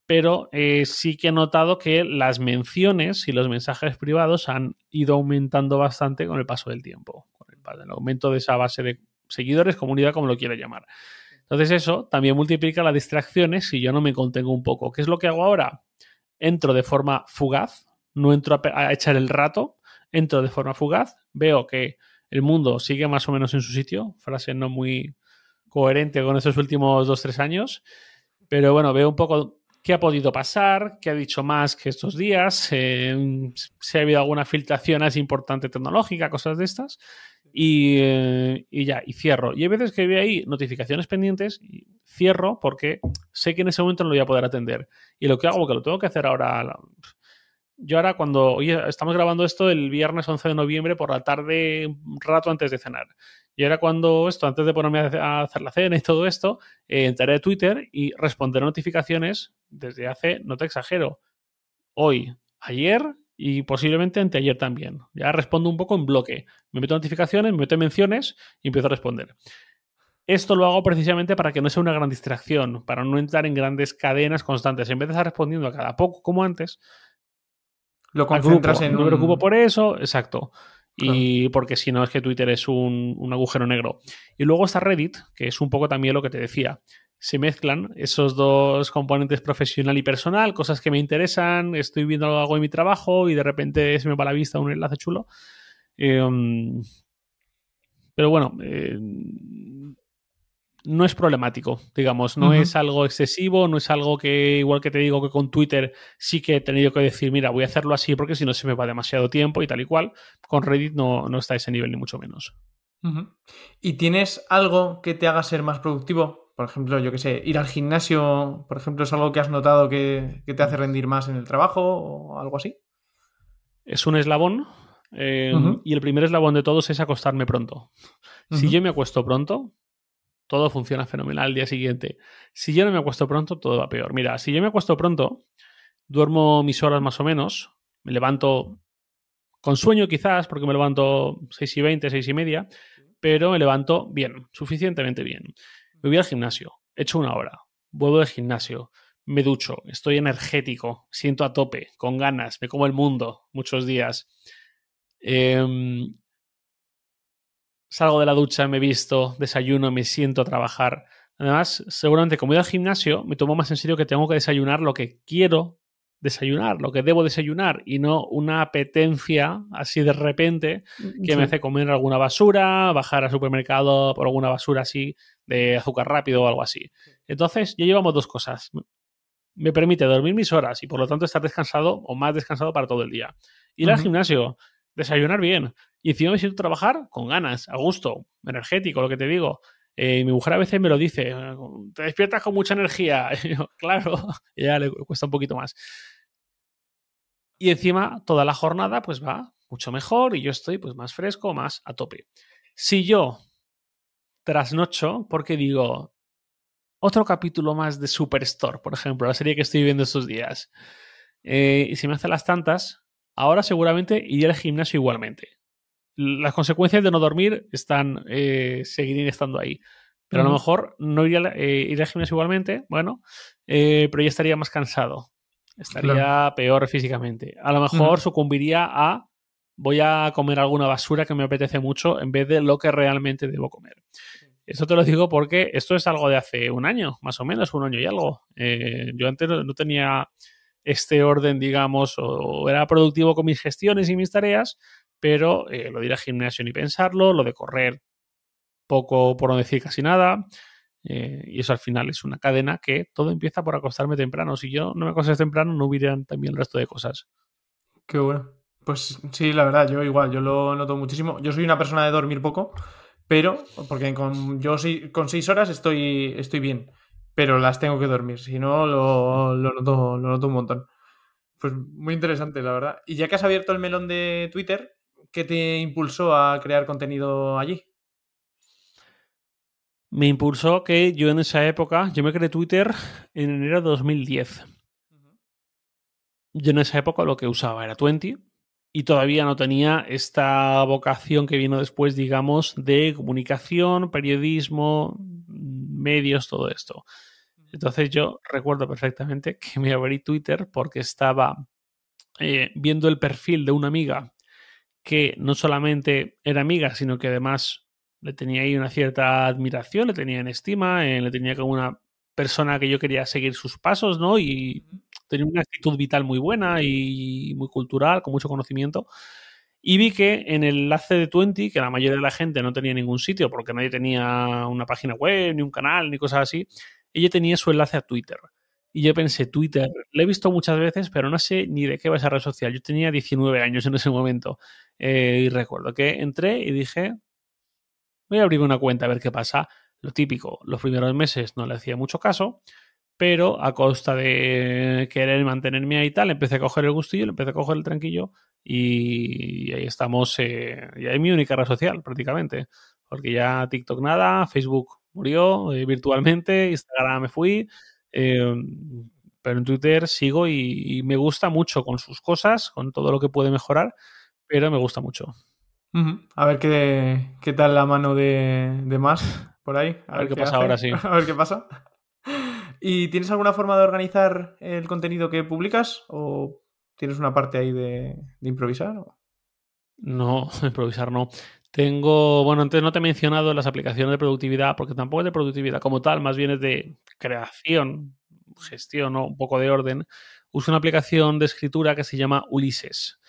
pero eh, sí que he notado que las menciones y los mensajes privados han ido aumentando bastante con el paso del tiempo, con el, aumento de esa base de seguidores, comunidad, como lo quiera llamar. Entonces eso también multiplica las distracciones si yo no me contengo un poco. ¿Qué es lo que hago ahora? Entro de forma fugaz, no entro a echar el rato, entro de forma fugaz, veo que el mundo sigue más o menos en su sitio, frase no muy coherente con estos últimos dos, tres años, pero bueno, veo un poco qué ha podido pasar, qué ha dicho más que estos días, eh, si ha habido alguna filtración así importante tecnológica, cosas de estas, eh, y, ya, y cierro. Y hay veces que veo ahí notificaciones pendientes y cierro porque sé que en ese momento no lo voy a poder atender. Y lo que hago, que lo tengo que hacer ahora yo ahora cuando, oye, estamos grabando esto el viernes 11 de noviembre por la tarde, un rato antes de cenar. Y ahora cuando esto, antes de ponerme a hacer la cena y todo esto, eh, entraré a Twitter y responderé notificaciones desde hace, no te exagero, hoy, ayer y posiblemente anteayer también. Ya respondo un poco en bloque. Me meto notificaciones, me meto menciones y empiezo a responder. Esto lo hago precisamente para que no sea una gran distracción, para no entrar en grandes cadenas constantes. En vez de estar respondiendo a cada poco como antes,
lo concentras en.
No me preocupo por eso, exacto. Y porque si no es que Twitter es un, agujero negro. Y luego está Reddit, que es un poco también lo que te decía. Se mezclan esos dos componentes profesional y personal, cosas que me interesan, estoy viendo algo en mi trabajo y de repente se me va a la vista un enlace chulo. Em, pero bueno, eh, no es problemático, digamos, no es algo excesivo, no es algo que, igual que te digo que con Twitter sí que he tenido que decir, mira, voy a hacerlo así porque si no se me va demasiado tiempo y tal y cual, con Reddit no, no está a ese nivel ni mucho menos.
¿Y tienes algo que te haga ser más productivo? Por ejemplo, yo que sé, ir al gimnasio, por ejemplo, es algo que has notado que, te hace rendir más en el trabajo o algo así.
Es un eslabón eh, y el primer eslabón de todos es acostarme pronto. Si yo me acuesto pronto, todo funciona fenomenal al día siguiente. Si yo no me acuesto pronto, todo va peor. Mira, si yo me acuesto pronto, duermo mis horas más o menos, me levanto con sueño quizás, porque me levanto 6 y 20, 6 y media, pero me levanto bien, suficientemente bien. Me voy al gimnasio, echo una hora, vuelvo del gimnasio, me ducho, estoy energético, siento a tope, con ganas, me como el mundo muchos días. Em, salgo de la ducha, me visto, desayuno, me siento a trabajar. Además, seguramente como voy al gimnasio, me tomo más en serio que tengo que desayunar lo que quiero desayunar, lo que debo desayunar y no una apetencia así de repente mm, que me hace comer alguna basura, bajar al supermercado por alguna basura así de azúcar rápido o algo así. Entonces, ya llevamos dos cosas. Me permite dormir mis horas y por lo tanto estar descansado o más descansado para todo el día. Ir al gimnasio, desayunar bien y encima me siento trabajar con ganas, a gusto, energético, lo que te digo. Eh, mi mujer a veces me lo dice, te despiertas con mucha energía. claro, ya le cuesta un poquito más. Y encima toda la jornada pues va mucho mejor y yo estoy pues más fresco, más a tope. Si yo trasnocho, porque digo, otro capítulo más de Superstore, por ejemplo, la serie que estoy viendo estos días, eh, y si me hace las tantas, ahora seguramente iré al gimnasio igualmente. Las consecuencias de no dormir están, eh, seguirán estando ahí. Pero a lo mejor no iría, eh, iré al gimnasio igualmente, bueno, pero ya estaría más cansado estaría peor físicamente. A lo mejor sucumbiría a voy a comer alguna basura que me apetece mucho en vez de lo que realmente debo comer. Eso te lo digo porque esto es algo de hace un año, más o menos, un año y algo. Eh, yo antes no, tenía este orden, digamos, o, era productivo con mis gestiones y mis tareas, pero eh, lo de ir al gimnasio ni pensarlo, lo de correr poco, por no decir casi nada, eh, y eso al final es una cadena que todo empieza por acostarme temprano. Si yo no me acosté temprano, no hubieran también el resto de cosas.
Qué bueno. Pues sí, la verdad, yo igual, yo lo noto muchísimo. Yo soy una persona de dormir poco, pero, porque con, yo con seis horas estoy, estoy bien, pero las tengo que dormir, si no lo, lo, noto, lo noto un montón. Pues muy interesante, la verdad. Y ya que has abierto el melón de Twitter, ¿qué te impulsó a crear contenido allí?
me impulsó que yo en esa época, yo me creé Twitter en enero de 2010. Yo en esa época lo que usaba era 20 y todavía no tenía esta vocación que vino después, digamos, de comunicación, periodismo, medios, todo esto. Entonces yo recuerdo perfectamente que me abrí Twitter porque estaba eh, viendo el perfil de una amiga que no solamente era amiga, sino que además le tenía ahí una cierta admiración, le tenía en estima, eh, le tenía como una persona que yo quería seguir sus pasos, ¿no? Y tenía una actitud vital muy buena y muy cultural, con mucho conocimiento. Y vi que en el enlace de Twenty, que la mayoría de la gente no tenía ningún sitio porque nadie tenía una página web, ni un canal, ni cosas así, ella tenía su enlace a Twitter. Y yo pensé, Twitter, lo he visto muchas veces, pero no sé ni de qué va esa red social. Yo tenía 19 años en ese momento. Eh, y recuerdo que entré y dije, voy a abrir una cuenta a ver qué pasa. Lo típico, los primeros meses no le hacía mucho caso, pero a costa de querer mantenerme ahí y tal, empecé a coger el gustillo, empecé a coger el tranquillo y ahí estamos, eh, ya es mi única red social prácticamente, porque ya TikTok nada, Facebook murió eh, virtualmente, Instagram me fui, eh, pero en Twitter sigo y, me gusta mucho con sus cosas, con todo lo que puede mejorar, pero me gusta mucho.
A ver qué, qué, tal la mano de, de más por ahí.
A, ver, qué, pasa ahora, sí.
A ver qué pasa. ¿Y tienes alguna forma de organizar el contenido que publicas? ¿O tienes una parte ahí de, improvisar?
No, improvisar no. Tengo, bueno, antes no te he mencionado las aplicaciones de productividad, porque tampoco es de productividad como tal, más bien es de creación, gestión, un poco de orden. Uso una aplicación de escritura que se llama Ulises.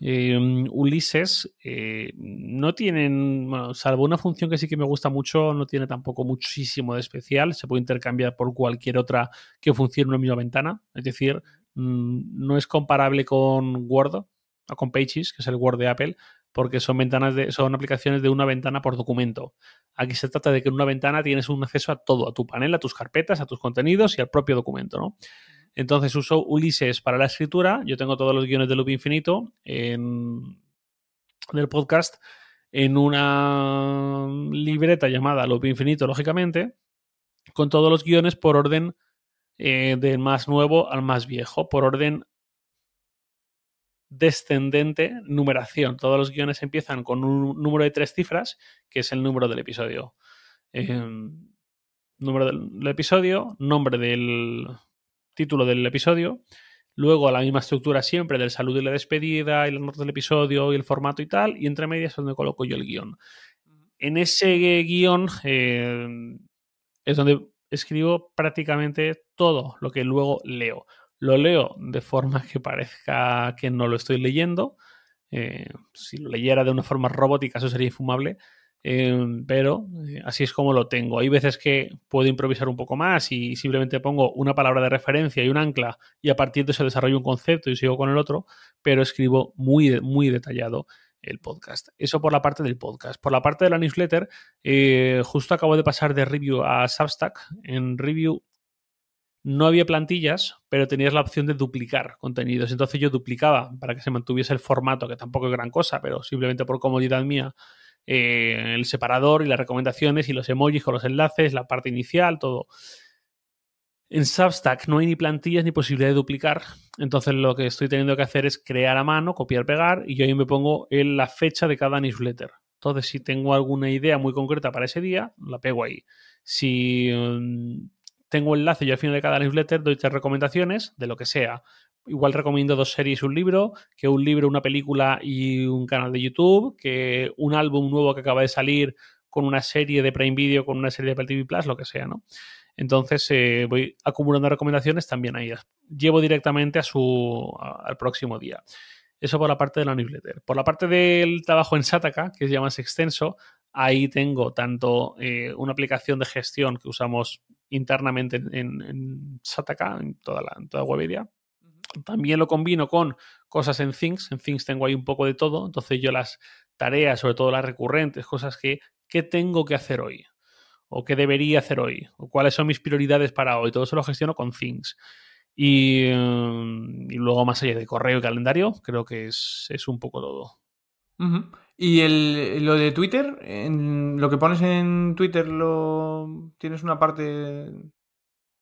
Em, Ulises eh, no tienen, salvo una función que sí que me gusta mucho, no tiene tampoco muchísimo de especial. Se puede intercambiar por cualquier otra que funcione en una misma ventana. Es decir, mm, no es comparable con Word o con Pages, que es el Word de Apple, porque son ventanas de, son aplicaciones de una ventana por documento. Aquí se trata de que en una ventana tienes un acceso a todo, a tu panel, a tus carpetas, a tus contenidos y al propio documento, ¿no? Entonces uso Ulises para la escritura. Yo tengo todos los guiones de Loop Infinito en, del podcast en una libreta llamada Loop Infinito, lógicamente, con todos los guiones por orden eh, del más nuevo al más viejo, por orden descendente numeración. Todos los guiones empiezan con un número de tres cifras, que es el número del episodio. Em, número del episodio, nombre del, título del episodio, luego la misma estructura siempre del saludo y la despedida, y las notas del episodio y el formato y tal, y entre medias es donde coloco yo el guion. En ese guion eh, es donde escribo prácticamente todo lo que luego leo. Lo leo de forma que parezca que no lo estoy leyendo. Eh, si lo leyera de una forma robótica, eso sería infumable. Em, pero eh, así es como lo tengo. Hay veces que puedo improvisar un poco más y simplemente pongo una palabra de referencia y un ancla y a partir de eso desarrollo un concepto y sigo con el otro, pero escribo muy, muy detallado el podcast. Eso por la parte del podcast. Por la parte de la newsletter, eh, justo acabo de pasar de review a Substack. En review no había plantillas, pero tenías la opción de duplicar contenidos. Entonces yo duplicaba para que se mantuviese el formato, que tampoco es gran cosa, pero simplemente por comodidad mía eh, el separador y las recomendaciones y los emojis con los enlaces, la parte inicial, todo. En Substack no hay ni plantillas ni posibilidad de duplicar, entonces lo que estoy teniendo que hacer es crear a mano, copiar, pegar y yo ahí me pongo en la fecha de cada newsletter. Entonces, si tengo alguna idea muy concreta para ese día, la pego ahí. Si mm, tengo enlace yo al final de cada newsletter, doy tres recomendaciones de lo que sea igual recomiendo dos series y un libro, que un libro, una película y un canal de YouTube, que un álbum nuevo que acaba de salir con una serie de Prime Video, con una serie de Apple TV Plus, lo que sea, ¿no? Entonces eh, voy acumulando recomendaciones también ahí. Llevo directamente a su, al próximo día. Eso por la parte de la newsletter. Por la parte del trabajo en Sataka, que es ya más extenso, ahí tengo tanto eh, una aplicación de gestión que usamos internamente en, en Sataka, en toda la en toda también lo combino con cosas en Things. En Things tengo ahí un poco de todo. Entonces yo las tareas, sobre todo las recurrentes, cosas que, ¿qué tengo que hacer hoy? O qué debería hacer hoy. O cuáles son mis prioridades para hoy. Todo eso lo gestiono con Things. Y, mm, luego más allá de correo y calendario, creo que es, un poco todo.
¿Y el, lo de Twitter? En, ¿Lo que pones en Twitter lo tienes una parte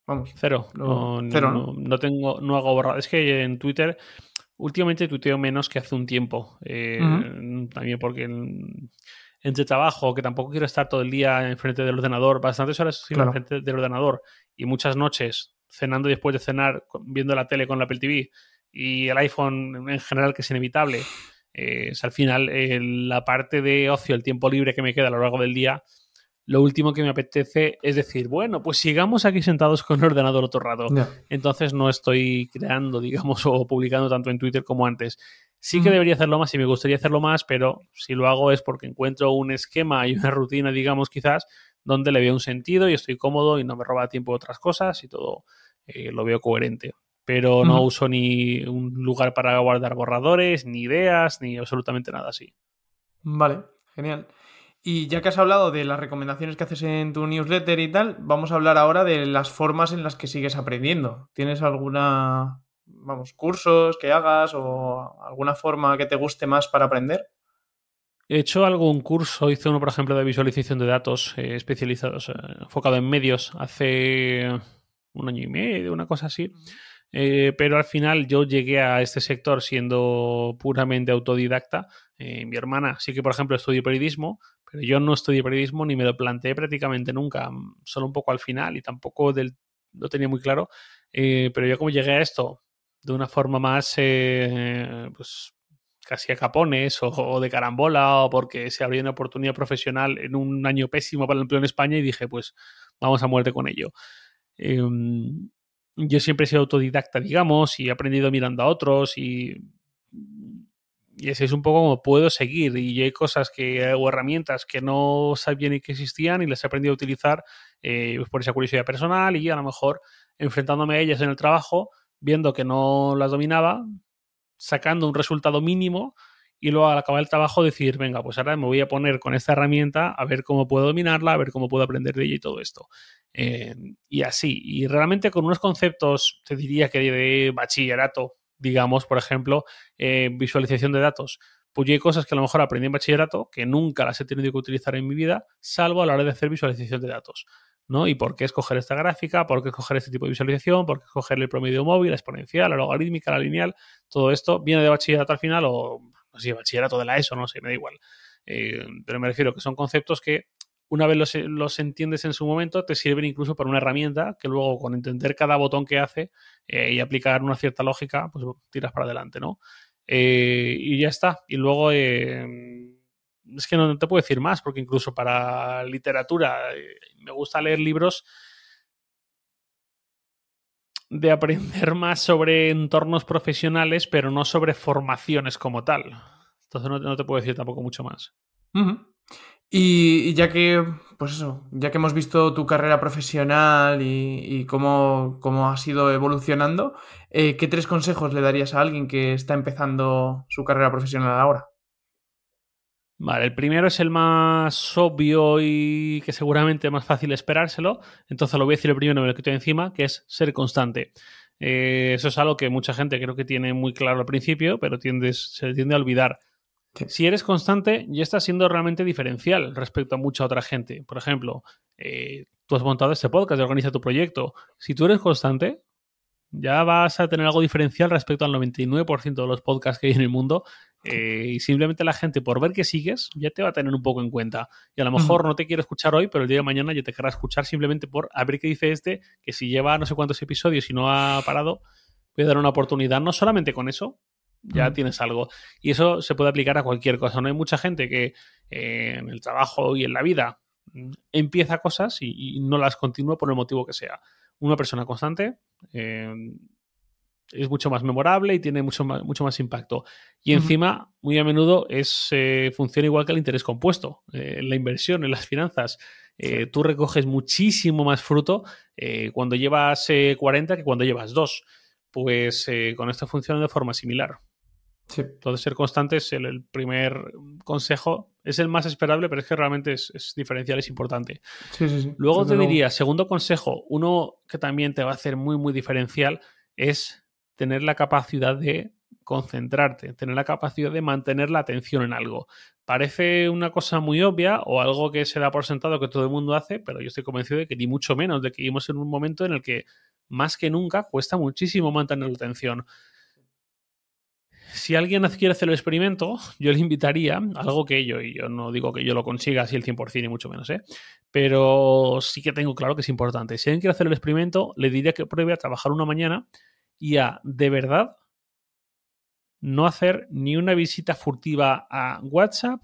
Vamos.
Cero. No, no, tengo, no hago borrado. Es que en Twitter últimamente tuiteo menos que hace un tiempo. Eh, también porque entre trabajo, que tampoco quiero estar todo el día enfrente del ordenador, bastantes horas estoy enfrente del ordenador y muchas noches cenando después de cenar, viendo la tele con la Apple TV y el iPhone en general, que es inevitable. Eh, es al final la parte de ocio, el tiempo libre que me queda a lo largo del día, lo último que me apetece es decir, bueno, pues sigamos aquí sentados con el ordenador otro rato. Entonces no estoy creando, digamos, o publicando tanto en Twitter como antes. Sí que debería hacerlo más y me gustaría hacerlo más, pero si lo hago es porque encuentro un esquema y una rutina, digamos, quizás, donde le veo un sentido y estoy cómodo y no me roba tiempo de otras cosas y todo eh, lo veo coherente. Pero no uso ni un lugar para guardar borradores, ni ideas, ni absolutamente nada así.
Vale, genial. Y ya que has hablado de las recomendaciones que haces en tu newsletter y tal, vamos a hablar ahora de las formas en las que sigues aprendiendo. ¿Tienes alguna, vamos, cursos que hagas o alguna forma que te guste más para aprender?
He hecho algún curso, hice uno, por ejemplo, de visualización de datos eh, especializados, eh, enfocado en medios, hace un año y medio, una cosa así. Eh, pero al final yo llegué a este sector siendo puramente autodidacta. mi hermana sí que, por ejemplo, estudió periodismo, pero yo no estudié periodismo ni me lo planteé prácticamente nunca, mm, solo un poco al final y tampoco del, lo tenía muy claro. Eh, pero yo como llegué a esto de una forma más, eh, pues casi a capones o, de carambola o porque se abrió una oportunidad profesional en un año pésimo para el empleo en España y dije, pues vamos a muerte con ello. Em, yo siempre he sido autodidacta, digamos, y he aprendido mirando a otros y y ese es un poco como puedo seguir. Y hay cosas que, o herramientas que no sabía ni que existían y las he aprendido a utilizar eh, pues por esa curiosidad personal y a lo mejor enfrentándome a ellas en el trabajo, viendo que no las dominaba, sacando un resultado mínimo y luego al acabar el trabajo decir, venga, pues ahora me voy a poner con esta herramienta a ver cómo puedo dominarla, a ver cómo puedo aprender de ella y todo esto. Eh, y así, y realmente con unos conceptos, te diría que de bachillerato, digamos, por ejemplo, eh, visualización de datos. Pues hay cosas que a lo mejor aprendí en bachillerato que nunca las he tenido que utilizar en mi vida, salvo a la hora de hacer visualización de datos. ¿no? ¿Y por qué escoger esta gráfica? ¿Por qué escoger este tipo de visualización? ¿Por qué escoger el promedio móvil, la exponencial, la logarítmica, la lineal? Todo esto viene de bachillerato al final o, no sé, bachillerato de la ESO, no sé, me da igual. Eh, pero me refiero que son conceptos que una vez los, entiendes en su momento, te sirven incluso para una herramienta que luego con entender cada botón que hace eh, y aplicar una cierta lógica, pues tiras para adelante, ¿no? Eh, y ya está. Y luego es que no te puedo decir más, porque incluso para literatura me gusta leer libros de aprender más sobre entornos profesionales, pero no sobre formaciones como tal. Entonces no, te puedo decir tampoco mucho más.
Y, ya que, pues eso, ya que hemos visto tu carrera profesional y, cómo, cómo, has ido evolucionando, eh, ¿qué tres consejos le darías a alguien que está empezando su carrera profesional ahora?
Vale, el primero es el más obvio y que seguramente más fácil esperárselo. Entonces lo voy a decir el primero, me lo quito encima, que es ser constante. Eh, eso es algo que mucha gente creo que tiene muy claro al principio, pero tiendes, se tiende a olvidar. Si eres constante, ya estás siendo realmente diferencial respecto a mucha otra gente. Por ejemplo, eh, tú has montado este podcast y organiza tu proyecto. Si tú eres constante, ya vas a tener algo diferencial respecto al 99% de los podcasts que hay en el mundo eh, y simplemente la gente, por ver que sigues, ya te va a tener un poco en cuenta. Y a lo mejor no te quiere escuchar hoy, pero el día de mañana ya te querrá escuchar simplemente por a ver qué dice este, que si lleva no sé cuántos episodios y no ha parado, voy a dar una oportunidad. No solamente con eso, ya tienes algo. Y eso se puede aplicar a cualquier cosa. No hay mucha gente que eh, en el trabajo y en la vida mm, empieza cosas y, no las continúa por el motivo que sea. Una persona constante. Eh, es mucho más memorable y tiene mucho más, mucho más impacto. Y encima, muy a menudo, es, eh, funciona igual que el interés compuesto, en la inversión, en las finanzas. Tú recoges muchísimo más fruto cuando llevas 40 que cuando llevas 2. Pues con esto funciona de forma similar. Sí. Entonces, ser constante es el, primer consejo. Es el más esperable, pero es que realmente es, diferencial, es importante.
Sí, sí, sí.
Luego te diría, segundo consejo, uno que también te va a hacer muy, muy diferencial es tener la capacidad de concentrarte, tener la capacidad de mantener la atención en algo. Parece una cosa muy obvia o algo que se da por sentado que todo el mundo hace, pero yo estoy convencido de que ni mucho menos, de que vivimos en un momento en el que más que nunca cuesta muchísimo mantener la atención. Si alguien quiere hacer el experimento, yo le invitaría, algo que yo, y yo no digo que yo lo consiga así el 100% y mucho menos, ¿eh? pero sí que tengo claro que es importante. Si alguien quiere hacer el experimento, le diría que pruebe a trabajar una mañana y a de verdad no hacer ni una visita furtiva a WhatsApp,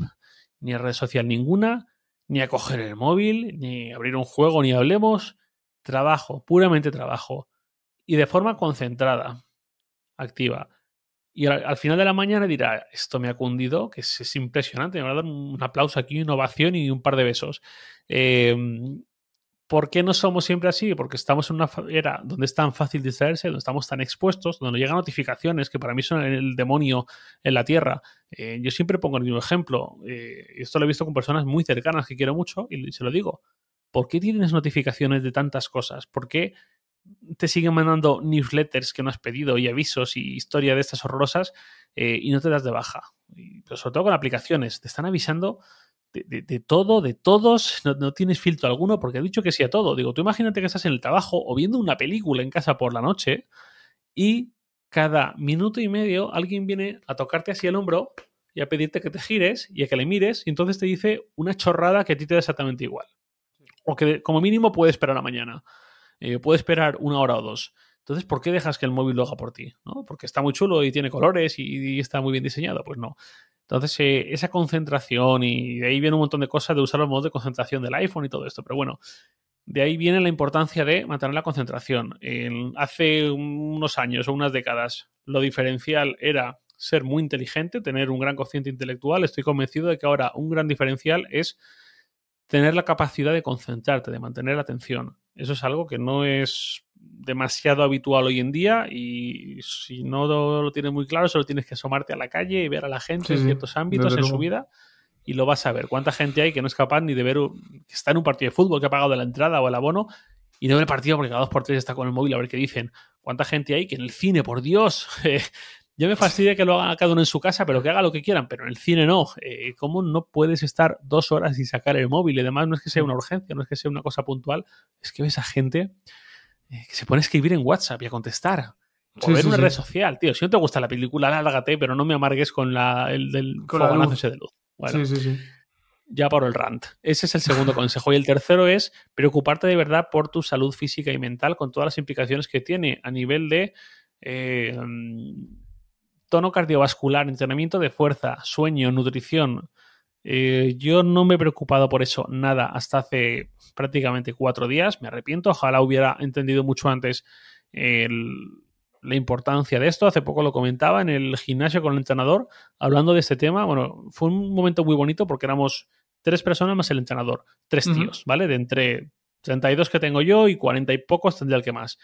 ni a red social ninguna, ni a coger el móvil, ni abrir un juego, ni hablemos. Trabajo, puramente trabajo. Y de forma concentrada, activa. Y al, final de la mañana dirá, esto me ha cundido, que es, impresionante, me va a dar un aplauso aquí, una ovación y un par de besos. Eh, ¿Por qué no somos siempre así? Porque estamos en una era donde es tan fácil distraerse, donde estamos tan expuestos, donde llegan notificaciones que para mí son el demonio en la tierra. Eh, yo siempre pongo el mismo ejemplo. Eh, esto lo he visto con personas muy cercanas que quiero mucho y se lo digo. ¿Por qué tienes notificaciones de tantas cosas? ¿Por qué te siguen mandando newsletters que no has pedido y avisos y historia de estas horrorosas eh, y no te das de baja? pero sobre todo con aplicaciones. Te están avisando de, todo, de todos, no, tienes filtro alguno porque he dicho que sí a todo. Digo, tú imagínate que estás en el trabajo o viendo una película en casa por la noche y cada minuto y medio alguien viene a tocarte así el hombro y a pedirte que te gires y a que le mires y entonces te dice una chorrada que a ti te da exactamente igual. O que como mínimo puede esperar a mañana. Eh, puede esperar una hora o dos. Entonces, ¿por qué dejas que el móvil lo haga por ti? ¿No? Porque está muy chulo y tiene colores y, está muy bien diseñado. Pues no. Entonces, eh, esa concentración y de ahí viene un montón de cosas de usar los modos de concentración del iPhone y todo esto. Pero bueno, de ahí viene la importancia de mantener la concentración. hace unos años o unas décadas, lo diferencial era ser muy inteligente, tener un gran cociente intelectual. Estoy convencido de que ahora un gran diferencial es tener la capacidad de concentrarte, de mantener la atención. Eso es algo que no es demasiado habitual hoy en día y si no lo tienes muy claro, solo tienes que asomarte a la calle y ver a la gente en ciertos ámbitos en su vida y lo vas a ver. ¿Cuánta gente hay que no es capaz ni de ver, que está en un partido de fútbol, que ha pagado la entrada o el abono y no ve el partido porque cada dos por tres está con el móvil a ver qué dicen? ¿Cuánta gente hay que en el cine, por Dios? Yo me fastidia que lo haga cada uno en su casa, pero que haga lo que quieran, pero en el cine no. Eh, ¿Cómo no puedes estar dos horas y sacar el móvil? Y además no es que sea una urgencia, no es que sea una cosa puntual, es que ves a gente eh, que se pone a escribir en WhatsApp y a contestar. O ver una red social, tío. Si no te gusta la película, lárgate, pero no me amargues con la, el del
con la luz.
ese de luz.
sí, sí, sí.
Ya por el rant. Ese es el segundo consejo. Y el tercero es preocuparte de verdad por tu salud física y mental con todas las implicaciones que tiene a nivel de eh, tono cardiovascular, entrenamiento de fuerza, sueño, nutrición. Eh, yo no me he preocupado por eso nada hasta hace prácticamente cuatro días. Me arrepiento. Ojalá hubiera entendido mucho antes el, la importancia de esto. Hace poco lo comentaba en el gimnasio con el entrenador, hablando de este tema. Bueno, fue un momento muy bonito porque éramos tres personas más el entrenador, tres tíos, ¿vale? De entre 32 que tengo yo y 40 y pocos tendría el que más.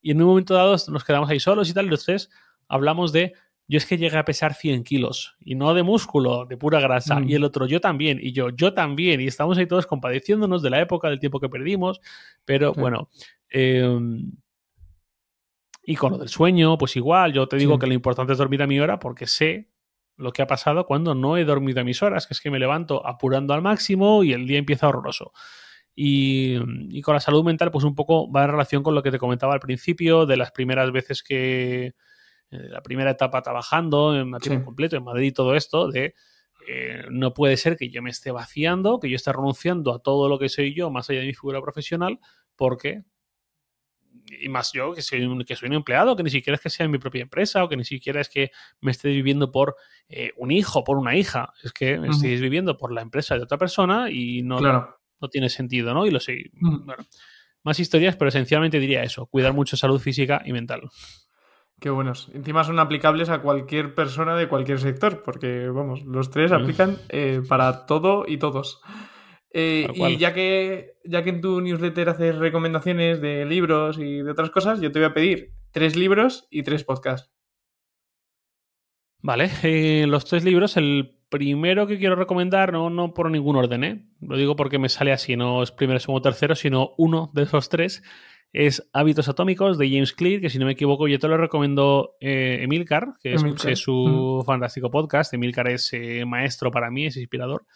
Y en un momento dado nos quedamos ahí solos y tal, y los tres hablamos de. Yo es que llegué a pesar 100 kilos y no de músculo, de pura grasa.
Mm.
Y el otro, yo también. Y yo, yo también. Y estamos ahí todos compadeciéndonos de la época, del tiempo que perdimos. Pero
Sí.
bueno, eh, y con lo del sueño, pues igual, yo te digo
Sí.
que lo importante es dormir a mi hora porque sé lo que ha pasado cuando no he dormido a mis horas, que es que me levanto apurando al máximo y el día empieza horroroso. Y, y con la salud mental, pues un poco va en relación con lo que te comentaba al principio, de las primeras veces que, la primera etapa trabajando en tiempo
Sí.
completo en Madrid y todo esto, de eh, no puede ser que yo me esté vaciando, que yo esté renunciando a todo lo que soy yo, más allá de mi figura profesional, porque y más yo que soy un, que soy un empleado, que ni siquiera es que sea en mi propia empresa o que ni siquiera es que me esté viviendo por eh, un hijo, por una hija, es que me estéis viviendo por la empresa de otra persona y no,
Claro.
no tiene sentido, ¿no? Y lo sé. Bueno, más historias, pero esencialmente diría eso, cuidar mucho salud física y mental.
Qué buenos. Encima son aplicables a cualquier persona de cualquier sector, porque, vamos, los tres
Mm.
aplican eh, para todo y todos. Eh, y ya que, ya que en tu newsletter haces recomendaciones de libros y de otras cosas, yo te voy a pedir tres libros y tres podcasts.
Vale, eh, los tres libros, el primero que quiero recomendar, no, no por ningún orden, ¿eh? lo digo porque me sale así, no es primero, segundo, tercero, sino uno de esos tres, es Hábitos Atómicos de James Clear, que si no me equivoco yo te lo recomiendo eh, Emilcar, que
Emilcar,
escuché su fantástico podcast, Emilcar es eh, maestro para mí, es inspirador.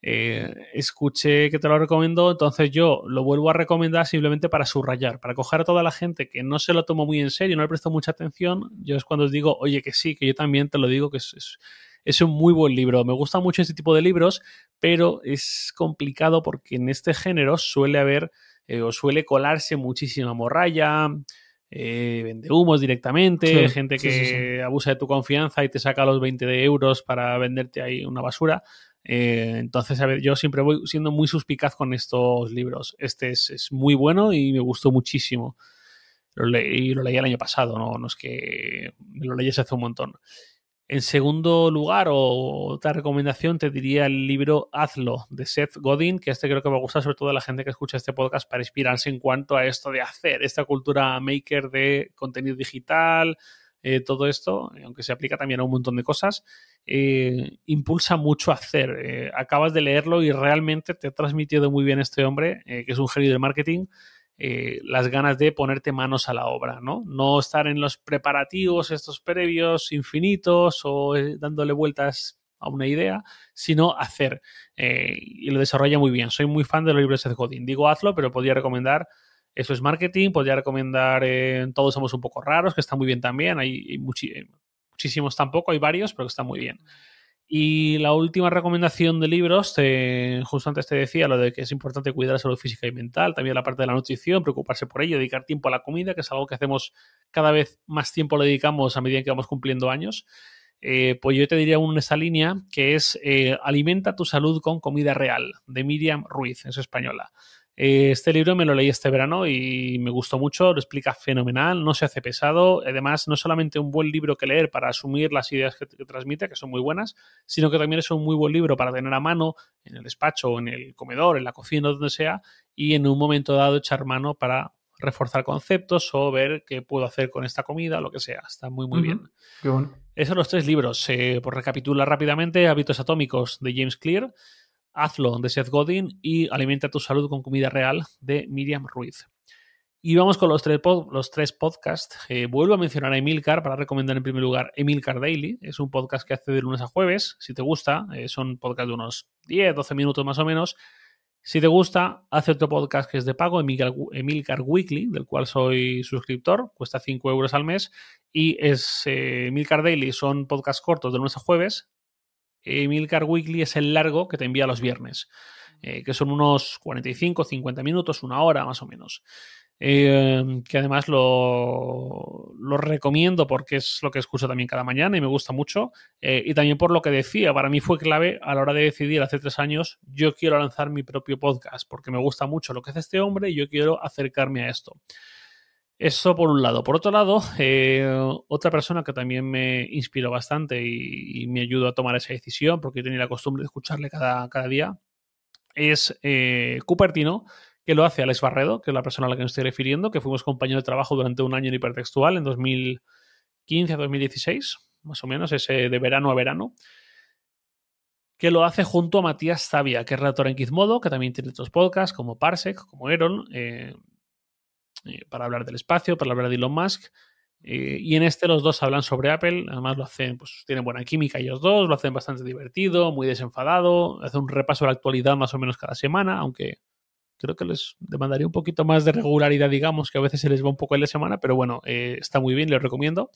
Eh, escuché que te lo recomiendo, entonces yo lo vuelvo a recomendar simplemente para subrayar, para coger a toda la gente que no se lo tomó muy en serio, no le prestó mucha atención. Yo es cuando os digo, oye, que sí, que yo también te lo digo, que es, es, es un muy buen libro. Me gusta mucho este tipo de libros, pero es complicado porque en este género suele haber eh, o suele colarse muchísima morralla. Eh, vende humos directamente,
Sí,
gente que
sí, sí.
abusa de tu confianza y te saca los 20 de euros para venderte ahí una basura. Eh, entonces, a ver, yo siempre voy siendo muy suspicaz con estos libros. Este es, es muy bueno y me gustó muchísimo. Lo leí, lo leí el año pasado, ¿no? no es que lo leyes hace un montón. En segundo lugar, o otra recomendación, te diría el libro Hazlo de Seth Godin, que este creo que me gusta sobre todo a la gente que escucha este podcast para inspirarse en cuanto a esto de hacer, esta cultura maker de contenido digital, eh, todo esto, aunque se aplica también a un montón de cosas, eh, impulsa mucho a hacer. Eh, acabas de leerlo y realmente te ha transmitido muy bien este hombre, eh, que es un genio del marketing, eh, las ganas de ponerte manos a la obra, ¿no? No estar en los preparativos, estos previos infinitos o eh, dándole vueltas a una idea, sino hacer. Eh, y lo desarrolla muy bien. Soy muy fan de los libros de Seth Godin. Digo hazlo, pero podría recomendar eso es marketing, podría recomendar eh, Todos somos un poco raros, que está muy bien también. Hay, hay muchísimos tampoco, hay varios, pero que están muy bien. Y la última recomendación de libros, justo antes te decía lo de que es importante cuidar la salud física y mental, también la parte de la nutrición, preocuparse por ello, dedicar tiempo a la comida, que es algo que hacemos cada vez más tiempo le dedicamos a medida que vamos cumpliendo años. Eh, pues yo te diría una esa línea que es eh, Alimenta tu salud con comida real, de Miriam Ruiz, es española. Este libro me lo leí este verano y me gustó mucho, lo explica fenomenal, no se hace pesado, además no es solamente un buen libro que leer para asumir las ideas que, transmite, que son muy buenas, sino que también es un muy buen libro para tener a mano en el despacho, en el comedor, en la cocina, donde sea, y en un momento dado echar mano para reforzar conceptos o ver qué puedo hacer con esta comida o lo que sea. Está muy, muy bien. Esos son los tres libros. Eh, por recapitular rápidamente, Hábitos Atómicos de James Clear, Hazlo de Seth Godin y Alimenta tu salud con comida real de Miriam Ruiz. Y vamos con los tres, los tres podcasts. Eh, vuelvo a mencionar a Emilcar para recomendar en primer lugar Emilcar Daily. Es un podcast que hace de lunes a jueves. Si te gusta, eh, son podcasts de unos 10, 12 minutos más o menos. Si te gusta, hace otro podcast que es de pago, Emilcar, Weekly, del cual soy suscriptor. Cuesta 5 euros al mes. Y es eh, Emilcar Daily, son podcasts cortos de lunes a jueves. Emilcar Weekly es el largo que te envía los viernes, eh, que son unos 45, 50 minutos, una hora más o menos. Eh, que además lo, lo, recomiendo porque es lo que escucho también cada mañana y me gusta mucho. Eh, y también por lo que decía, para mí fue clave a la hora de decidir hace tres años, yo quiero lanzar mi propio podcast porque me gusta mucho lo que hace este hombre y yo quiero acercarme a esto. Eso por un lado. Por otro lado, eh, otra persona que también me inspiró bastante y, me ayudó a tomar esa decisión, porque yo tenía la costumbre de escucharle cada, cada día, es eh, Cupertino, que lo hace Alex Barredo, que es la persona a la que me estoy refiriendo, que fuimos compañeros de trabajo durante un año en hipertextual, en 2015 a 2016, más o menos, ese de verano a verano que lo hace junto a Matías Zavia, que es redactor en Gizmodo, que también tiene otros podcasts como Parsec, como Eron, eh, eh, para hablar del espacio, para hablar de Elon Musk. Eh, y en este los dos hablan sobre Apple, además lo hacen, pues tienen buena química ellos dos, lo hacen bastante divertido, muy desenfadado, hacen un repaso de la actualidad más o menos cada semana, aunque creo que les demandaría un poquito más de regularidad, digamos, que a veces se les va un poco en la semana, pero bueno, eh, está muy bien, les recomiendo.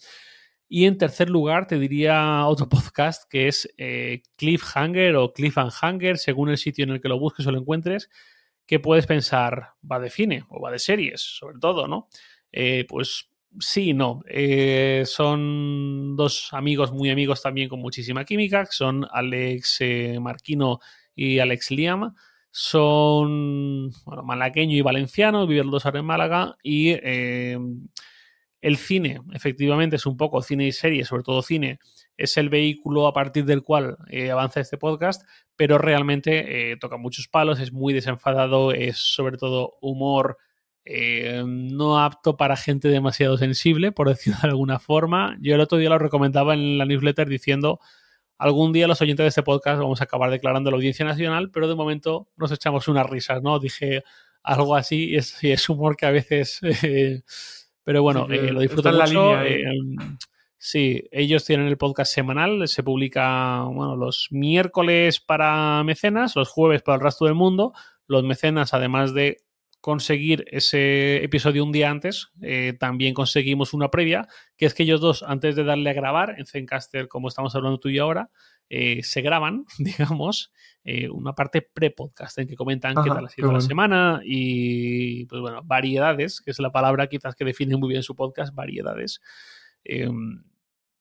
Y en tercer lugar, te diría otro podcast que es Cliffhanger o Cliff and Hanger, según el sitio en el que lo busques o lo encuentres, ¿qué puedes pensar? ¿Va de cine o va de series, sobre todo, no? Eh, pues sí, no. Eh, son dos amigos, muy amigos también con muchísima química, son Alex eh, Marquino y Alex Liam. Son bueno, y valenciano, viven los dos en Málaga y el cine, efectivamente, es un poco cine y serie, sobre todo cine, es el vehículo a partir del cual eh, avanza este podcast, pero realmente eh, toca muchos palos, es muy desenfadado, es sobre todo humor eh, no apto para gente demasiado sensible, por decirlo de alguna forma. Yo el otro día lo recomendaba en la newsletter diciendo, algún día los oyentes de este podcast vamos a acabar declarando la audiencia nacional, pero de momento nos echamos unas risas, ¿no? Dije algo así, es, es humor que a veces... pero bueno, lo disfruto mucho. Sí, ellos tienen el podcast semanal, se publica bueno, los miércoles para mecenas, los jueves para el resto del mundo. Los mecenas, además de conseguir ese episodio un día antes, eh, también conseguimos una previa, que es que ellos dos, antes de darle a grabar en Zencaster, como estamos hablando tú y yo ahora, eh, se graban, digamos, eh, una parte pre-podcast en que comentan qué tal ha sido la semana y, pues bueno, variedades, que es la palabra quizás que define muy bien su podcast, variedades. Em,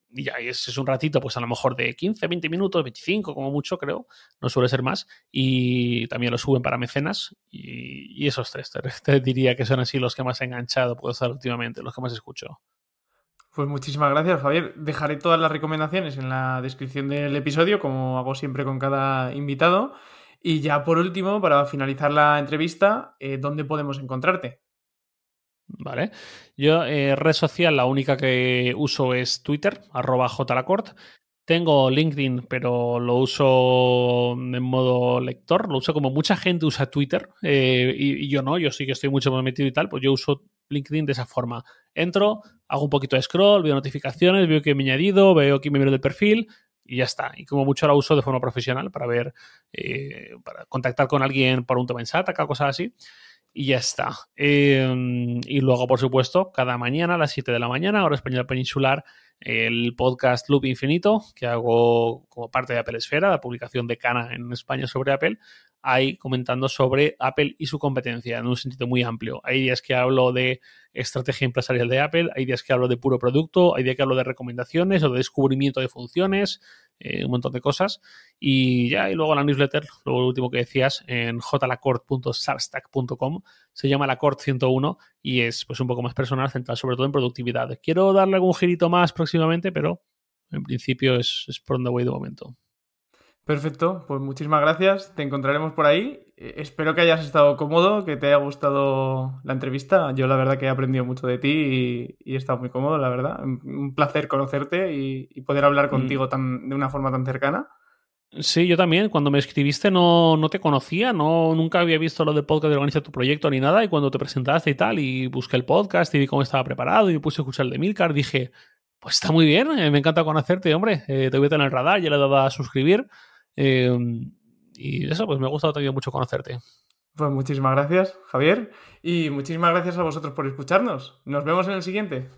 y ya es, un ratito, pues a lo mejor de 15, 20 minutos, 25 como mucho, creo, no suele ser más, y también lo suben para mecenas, y, esos tres te, diría que son así los que más he enganchado, puedo estar últimamente, los que más escucho.
Pues muchísimas gracias, Javier. Dejaré todas las recomendaciones en la descripción del episodio, como hago siempre con cada invitado. Y ya por último, para finalizar la entrevista, eh, ¿dónde podemos encontrarte?
¿vale? Yo, eh, red social, la única que uso es Twitter, arroba jlacort. Tengo LinkedIn, pero lo uso en modo lector, lo uso como mucha gente usa Twitter eh, y, yo no, yo sí que estoy mucho más metido y tal, pues yo uso LinkedIn de esa forma. Entro, hago un poquito de scroll, veo notificaciones, veo que me he añadido, veo que me miro del perfil y ya está. Y como mucho la uso de forma profesional para ver, eh, para contactar con alguien por un tema en SATA, cosas así y ya está. Em, y luego, por supuesto, cada mañana a las 7 de la mañana, hora española peninsular, el podcast Loop Infinito, que hago como parte de Apple Esfera, la publicación de Cana en España sobre Apple, ahí comentando sobre Apple y su competencia en un sentido muy amplio. Hay días que hablo de estrategia empresarial de Apple, hay días que hablo de puro producto, hay días que hablo de recomendaciones o de descubrimiento de funciones, un montón de cosas. Y ya, y luego la newsletter, luego lo último que decías, en jlacord.substack.com, se llama la Cord 101 y es pues un poco más personal, centrado sobre todo en productividad. Quiero darle algún girito más próximamente, pero en principio es, es por donde voy de momento.
Perfecto, pues muchísimas gracias. Te encontraremos por ahí. Eh, espero que hayas estado cómodo, que te haya gustado la entrevista. Yo la verdad que he aprendido mucho de ti y, he estado muy cómodo, la verdad. Un placer conocerte y, poder hablar mm. contigo tan, de una forma tan cercana.
Sí, yo también. Cuando me escribiste no, no te conocía, no, nunca había visto lo del podcast de Organiza tu Proyecto ni nada. Y cuando te presentaste y tal, y busqué el podcast y vi cómo estaba preparado y me puse a escuchar el de Milcar, dije, pues está muy bien, eh, me encanta conocerte, hombre. Eh, te voy a tener el radar, ya le he dado a suscribir. Em, y eso, pues me ha gustado también mucho conocerte.
Pues muchísimas gracias, Javier. Y muchísimas gracias a vosotros por escucharnos. Nos vemos en el siguiente.